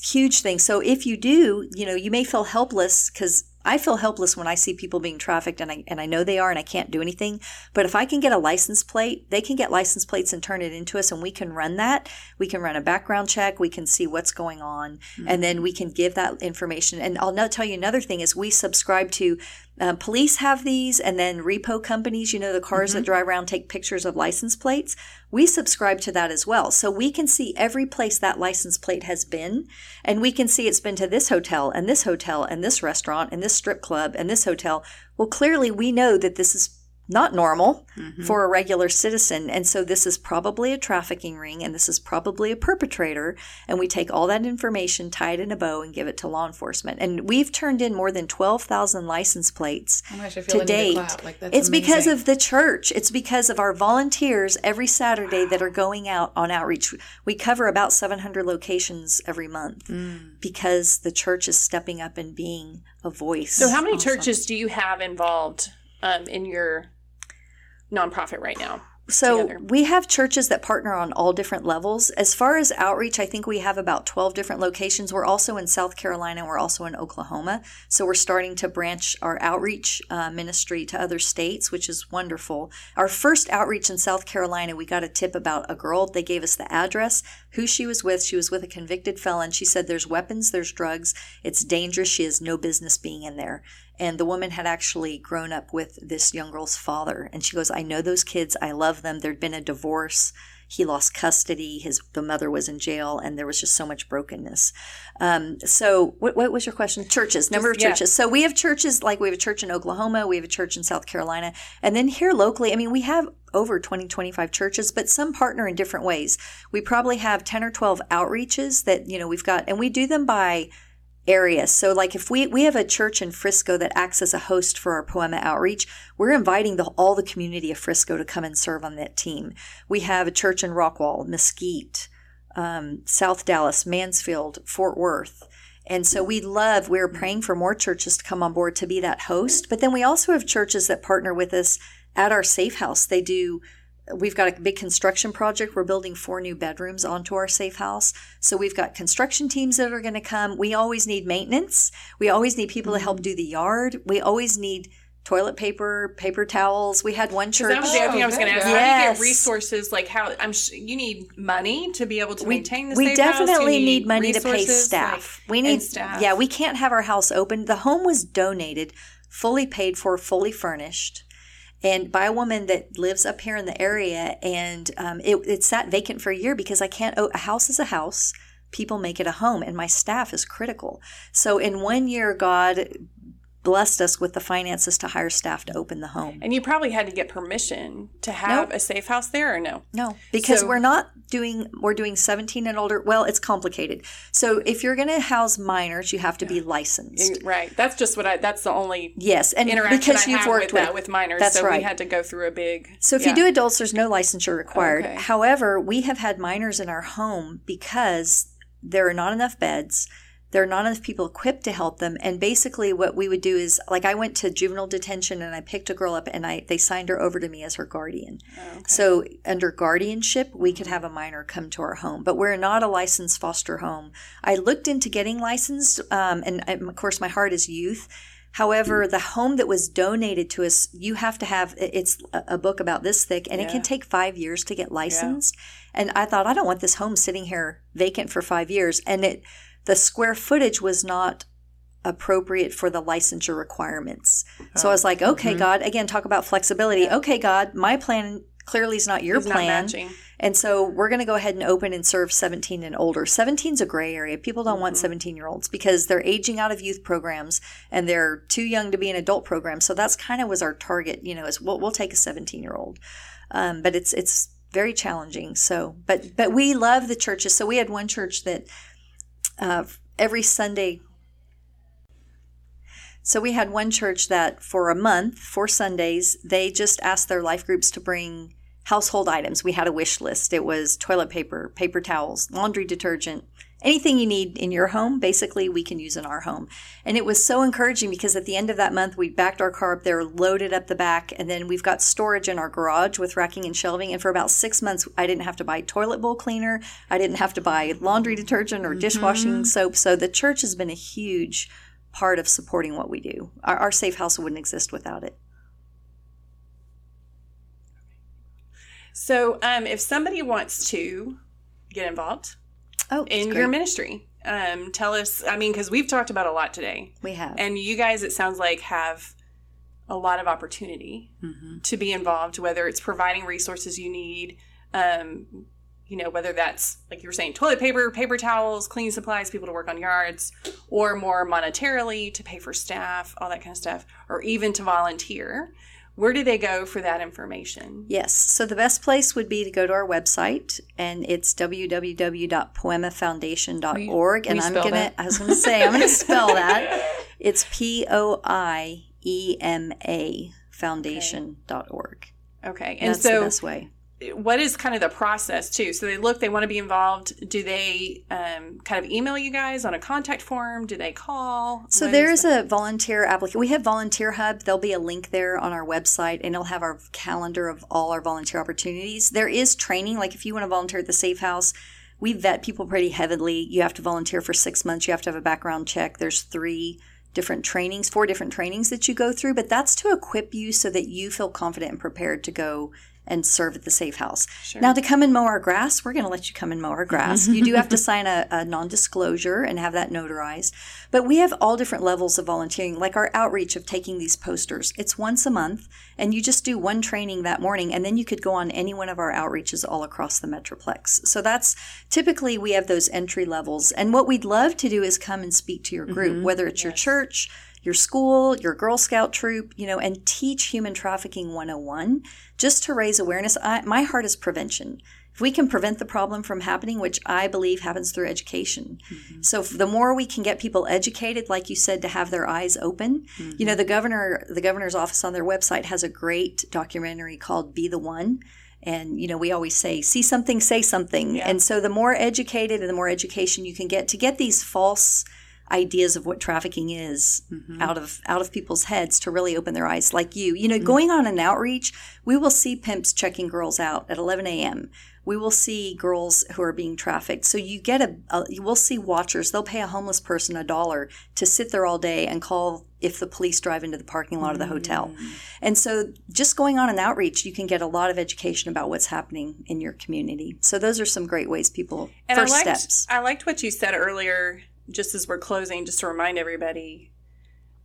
huge thing. So if you do, you know, you may feel helpless because I feel helpless when I see people being trafficked and I, and I know they are and I can't do anything. But if I can get a license plate, they can get license plates and turn it into us and we can run that. We can run a background check. We can see what's going on and then mm. we can give that information. And I'll now tell you another thing is we subscribe to uh, police have these and then repo companies, you know, the cars that drive around take pictures of license plates. We subscribe to that as well. So we can see every place that license plate has been and we can see it's been to this hotel and this hotel and this restaurant and this strip club and this hotel. Well, clearly we know that this is not normal for a regular citizen. And so this is probably a trafficking ring and this is probably a perpetrator. And we take all that information, tie it in a bow, and give it to law enforcement. And we've turned in more than 12,000 license plates Oh my gosh, I feel to I to date. Like, that's it's because of the church. It's because of our volunteers every Saturday that are going out on outreach. We cover about 700 locations every month Mm. because the church is stepping up and being a voice. So, how many churches do you have involved um, in your nonprofit right now? So together? we have churches that partner on all different levels. As far as outreach, I think we have about 12 different locations. We're also in South Carolina. We're also in Oklahoma. So we're starting to branch our outreach uh, ministry to other states, which is wonderful. Our first outreach in South Carolina, we got a tip about a girl. They gave us the address, who she was with. She was with a convicted felon. She said, There's weapons, there's drugs. It's dangerous. She has no business being in there. And the woman had actually grown up with this young girl's father. And she goes, I know those kids. I love them. There'd been a divorce. He lost custody. His the mother was in jail, and there was just so much brokenness. Um, so, what, what was your question? Churches, number of yeah. churches. So we have churches like we have a church in Oklahoma, we have a church in South Carolina, and then here locally. I mean, we have over 20, 25 churches, but some partner in different ways. We probably have 10 or 12 outreaches that you know we've got, and we do them by area. So like if we we have a church in Frisco that acts as a host for our Poiema outreach, we're inviting the, all the community of Frisco to come and serve on that team. We have a church in Rockwall, Mesquite, um, South Dallas, Mansfield, Fort Worth. And so we love, we're praying for more churches to come on board to be that host. But then we also have churches that partner with us at our safe house. They do We've got a big construction project. We're building four new bedrooms onto our safe house. So we've got construction teams that are going to come. We always need maintenance. We always need people to help mm-hmm. do the yard. We always need toilet paper, paper towels. We had one church. That was the other thing I was going to ask. How do you get oh, resources? Like how I'm. Sh- you need money to be able to maintain the we safe house? You definitely need money to pay staff. like- we need staff. Yeah, we can't have our house open. The home was donated, fully paid for, fully furnished, and by a woman that lives up here in the area. And um, it, it sat vacant for a year because I can't. Oh, a house is a house. People make it a home, and my staff is critical. So in one year, God blessed us with the finances to hire staff to open the home. And you probably had to get permission to have Nope. a safe house there, or no? No, because So- we're not doing we're doing 17 and older. Well, it's complicated. So if you're going to house minors, you have to be licensed. Right. That's just what I. That's the only Yes, and interaction because you've worked with with that with minors. That's so right. we had to go through a big. So if yeah. you do adults, there's no licensure required. Okay. However, we have had minors in our home because there are not enough beds. There are not enough people equipped to help them. And basically what we would do is like I went to juvenile detention and I picked a girl up and I they signed her over to me as her guardian. Oh, So under guardianship, we could have a minor come to our home, but we're not a licensed foster home. I looked into getting licensed, um, and um, of course my heart is youth. However, the home that was donated to us, you have to have it's a a book about this thick, and it can take five years to get licensed. And I thought I don't want this home sitting here vacant for five years, and it the square footage was not appropriate for the licensure requirements. So I was like, okay, God, again, talk about flexibility. Okay, God, my plan clearly is not your It's plan. matching. And so we're going to go ahead and open and serve 17 and older. 17 is a gray area. People don't Mm-hmm. want 17 year olds because they're aging out of youth programs and they're too young to be in adult programs. So that's kind of was our target, you know, is we'll, we'll take a 17 year old. Um, but it's, it's very challenging. So, but, but we love the churches. So we had one church that, uh, every Sunday so we had one church that for a month, four Sundays, they just asked their life groups to bring household items. We had a wish list. It was toilet paper, paper towels, laundry detergent, anything you need in your home, basically we can use in our home. And it was so encouraging because at the end of that month, we backed our car up there, loaded up the back, and then we've got storage in our garage with racking and shelving. And for about six months, I didn't have to buy toilet bowl cleaner. I didn't have to buy laundry detergent or dishwashing soap. So the church has been a huge part of supporting what we do. Our, our safe house wouldn't exist without it. So, um, if somebody wants to get involved Oh, in it's your ministry, um, tell us. I mean, because we've talked about a lot today, we have. and you guys, it sounds like, have a lot of opportunity Mm-hmm. to be involved. Whether it's providing resources you need, um, you know, whether that's like you were saying, toilet paper, paper towels, cleaning supplies, people to work on yards, or more monetarily to pay for staff, all that kind of stuff, or even to volunteer. Where do they go for that information? Yes. So the best place would be to go to our website, and it's www.poiemafoundation.org. And I'm gonna, that? I was gonna say, I'm gonna [laughs] spell that. It's P O I E M A Foundation.org. Okay. And That's the so, best way. What is kind of the process too? So they look, they want to be involved. Do they um, kind of email you guys on a contact form? Do they call? So What there is is a volunteer application. We have Volunteer Hub. There'll be a link there on our website, and it'll have our calendar of all our volunteer opportunities. There is training, like if you want to volunteer at the Safe House, we vet people pretty heavily. You have to volunteer for six months. You have to have a background check. There's three different trainings, four different trainings that you go through, but that's to equip you so that you feel confident and prepared to go and serve at the safe house. Now, to come and mow our grass, we're going to let you come and mow our mm-hmm. grass. you do have to sign a, a non disclosure and have that notarized. But we have all different levels of volunteering, like our outreach of taking these posters. It's once a month, and you just do one training that morning, and then you could go on any one of our outreaches all across the Metroplex. So that's typically we have those entry levels. And what we'd love to do is come and speak to your group, mm-hmm. whether it's your church, your school, your Girl Scout troop, you know, and teach human trafficking 101 just to raise awareness. I, my heart is prevention. If we can prevent the problem from happening, which I believe happens through education. Mm-hmm. So the more we can get people educated, like you said, to have their eyes open, you mm-hmm. know, the governor, the governor's office on their website has a great documentary called Be the One. And, you know, we always say, see something, say something. And so the more educated and the more education you can get to get these false ideas of what trafficking is mm-hmm. out of out of people's heads to really open their eyes like you. You know mm-hmm. going on an outreach we will see pimps checking girls out at 11 a.m we will see girls who are being trafficked. So you get a, a you will see watchers. They'll pay a homeless person a dollar to sit there all day and call if the police drive into the parking lot of the hotel. Mm-hmm. And so just going on an outreach you can get a lot of education about what's happening in your community. So those are some great ways people And first I liked, steps. I liked what you said earlier, just as we're closing, just to remind everybody.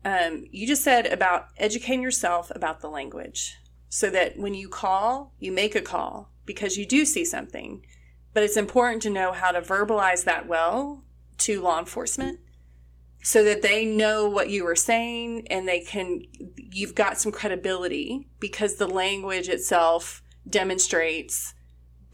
Um, you just said about educating yourself about the language so that when you call, you make a call because you do see something. But it's important to know how to verbalize that well to law enforcement so that they know what you were saying and they can, you've got some credibility because the language itself demonstrates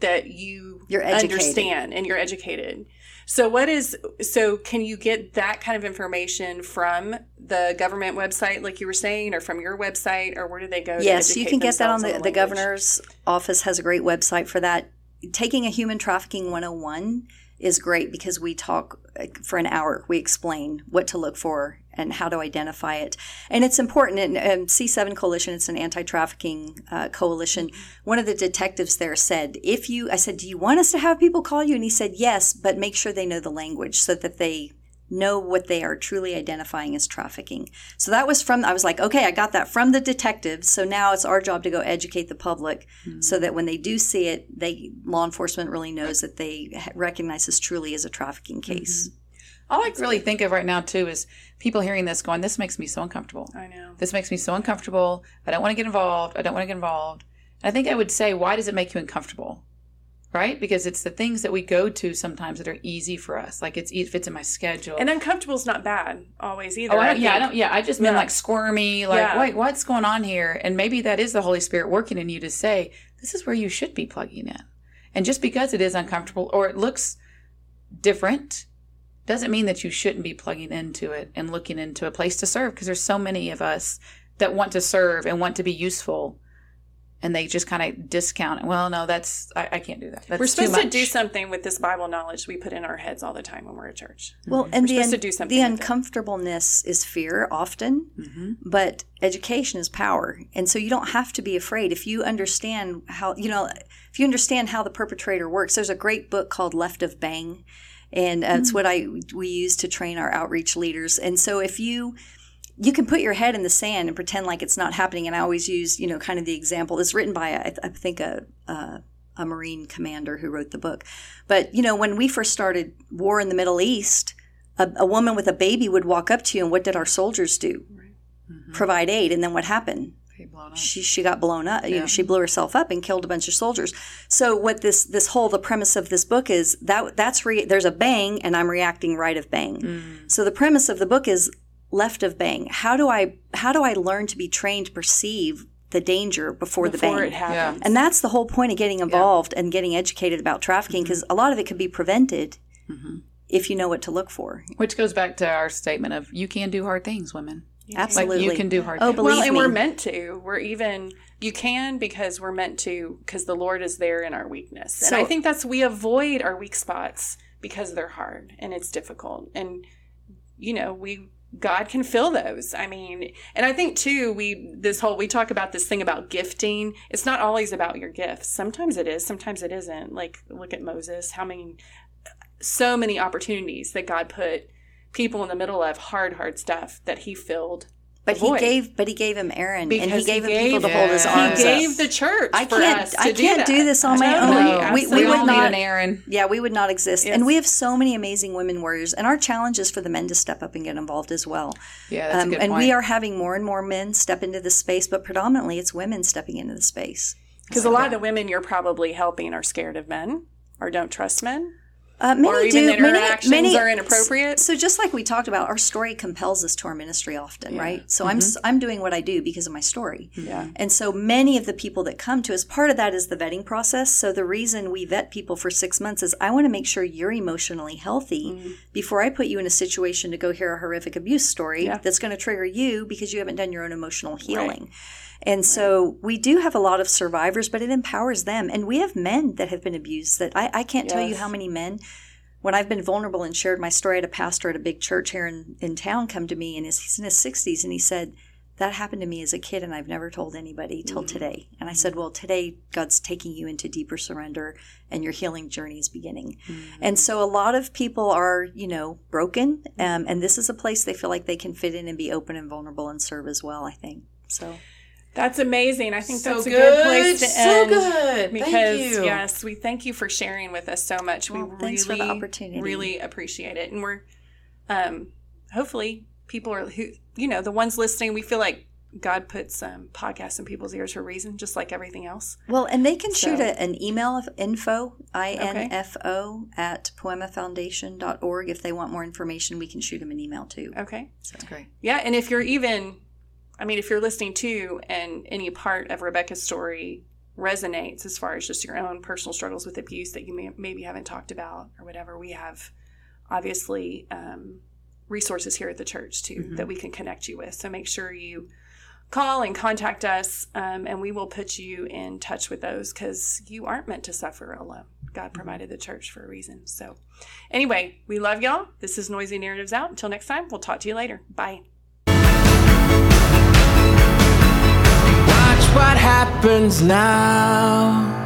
that you You're understand and you're educated. So what is so can you get that kind of information from the government website like you were saying or from your website or where do they go Yes, you can get that on themselves the, the governor's office has a great website for that. Taking a human trafficking 101 is great because we talk for an hour. We explain what to look for and how to identify it. And it's important. And um, C7 Coalition, it's an anti-trafficking uh, coalition. One of the detectives there said, if you, I said, do you want us to have people call you? And he said, yes, but make sure they know the language so that they know what they are truly identifying as trafficking. So that was from, I was like, okay, I got that from the detectives. So now it's our job to go educate the public so that when they do see it, they, law enforcement really knows that they recognize this truly as a trafficking case. All I really think of right now too is people hearing this going, "This makes me so uncomfortable. I know. This makes me so uncomfortable. I don't want to get involved. I don't want to get involved." And I think I would say, why does it make you uncomfortable? Right? Because it's the things that we go to sometimes that are easy for us. Like it's it fits in my schedule. And uncomfortable is not bad always either. Oh, I don't, yeah, I don't. Yeah, I just mean Yeah. like squirmy. Like, Yeah. wait, what's going on here? And maybe that is the Holy Spirit working in you to say, this is where you should be plugging in. And just because it is uncomfortable or it looks different, doesn't mean that you shouldn't be plugging into it and looking into a place to serve. Because there's so many of us that want to serve and want to be useful, and they just kind of discount it. Well, no, that's I, I can't do that. That's We're too supposed to do something with this Bible knowledge we put in our heads all the time when we're at church. Well, and the, supposed un- to do something the uncomfortableness is fear often, Mm-hmm. but education is power. And so you don't have to be afraid. If you understand how, you know, if you understand how the perpetrator works, there's a great book called Left of Bang. And uh, Hmm. it's what I we use to train our outreach leaders. And so if you you can put your head in the sand and pretend like it's not happening. And I always use, you know, kind of the example. It's written by, I, I think, a, a a Marine commander who wrote the book. But you know, when we first started war in the Middle East, a, a woman with a baby would walk up to you, and what did our soldiers do? Provide aid, and then what happened? Okay, blown up. She she got blown up. You know, she blew herself up and killed a bunch of soldiers. So what this this whole the premise of this book is that that's re, there's a bang, and I'm reacting right of bang. Mm. So the premise of the book is left of bang. How do I how do I learn to be trained to perceive the danger before, the bang. it happens. And that's the whole point of getting involved and getting educated about trafficking mm-hmm. because a lot of it could be prevented mm-hmm. if you know what to look for. Which goes back to our statement of you can do hard things, women. Absolutely. Like you can do hard Oh, things. believe well, and me. we're meant to. We're even you can because we're meant to because the Lord is there in our weakness. And I think that's we avoid our weak spots because they're hard and it's difficult. And you know, we God can fill those. I mean, and I think too, we this whole we talk about this thing about gifting. It's not always about your gifts. Sometimes it is, sometimes it isn't. Like look at Moses, how many so many opportunities that God put people in the middle of hard, hard stuff that he filled. But the he void. gave, but he gave him Aaron, and he Because gave he him people to gave- hold his Yeah. arms He up. gave the church. I can't- us to I can't do that. this on my Totally, own. We- we we would all need not- an Aaron. Yeah, we would not exist. Yes. And we have so many amazing women warriors, and our challenge is for the men to step up and get involved as well. Yeah, that's Um, a good and point. we are having more and more men step into the space, but predominantly it's women stepping into the space. Because a lot of the women you're probably helping are scared of men or don't trust men. Uh, many Or even do. the many, interactions many are inappropriate. So just like we talked about, our story compels us to our ministry often, Yeah. right? So I'm s- I'm doing what I do because of my story. Yeah. And so many of the people that come to us, part of that is the vetting process. So the reason we vet people for six months is I want to make sure you're emotionally healthy Mm-hmm. before I put you in a situation to go hear a horrific abuse story Yeah. that's going to trigger you because you haven't done your own emotional healing. And so we do have a lot of survivors, but it empowers them. And we have men that have been abused that I, I can't tell you how many men when I've been vulnerable and shared my story, I had a pastor at a big church here in, in town come to me, and his, he's in his 60s, and he said, That happened to me as a kid, and I've never told anybody till mm. today. And I said, Well, today God's taking you into deeper surrender, and your healing journey is beginning. Mm. And so a lot of people are, you know, broken, mm. um, and this is a place they feel like they can fit in and be open and vulnerable and serve as well, I think. So. That's amazing. I think So that's a good. good place to So end. So good. Thank Because you. yes, we thank you for sharing with us so much. Well, we thanks for really, the opportunity. really appreciate it, and we're um, hopefully people are who you know the ones listening. We feel like God puts um, podcasts in people's ears for a reason, just like everything else. Well, and they can shoot a, an email of info, I-N-F-O, at poiemafoundation.org. If they want more information, we can shoot them an email too. Okay. So. That's great. Yeah, and if you're even, I mean, if you're listening to and any part of Rebecca's story resonates as far as just your own personal struggles with abuse that you may, maybe haven't talked about or whatever, we have obviously um, resources here at the church too that we can connect you with. So make sure you call and contact us, um, and we will put you in touch with those because you aren't meant to suffer alone. God provided the church for a reason. So, anyway, we love y'all. This is Noisy Narratives Out. Until next time, we'll talk to you later. Bye. What happens now.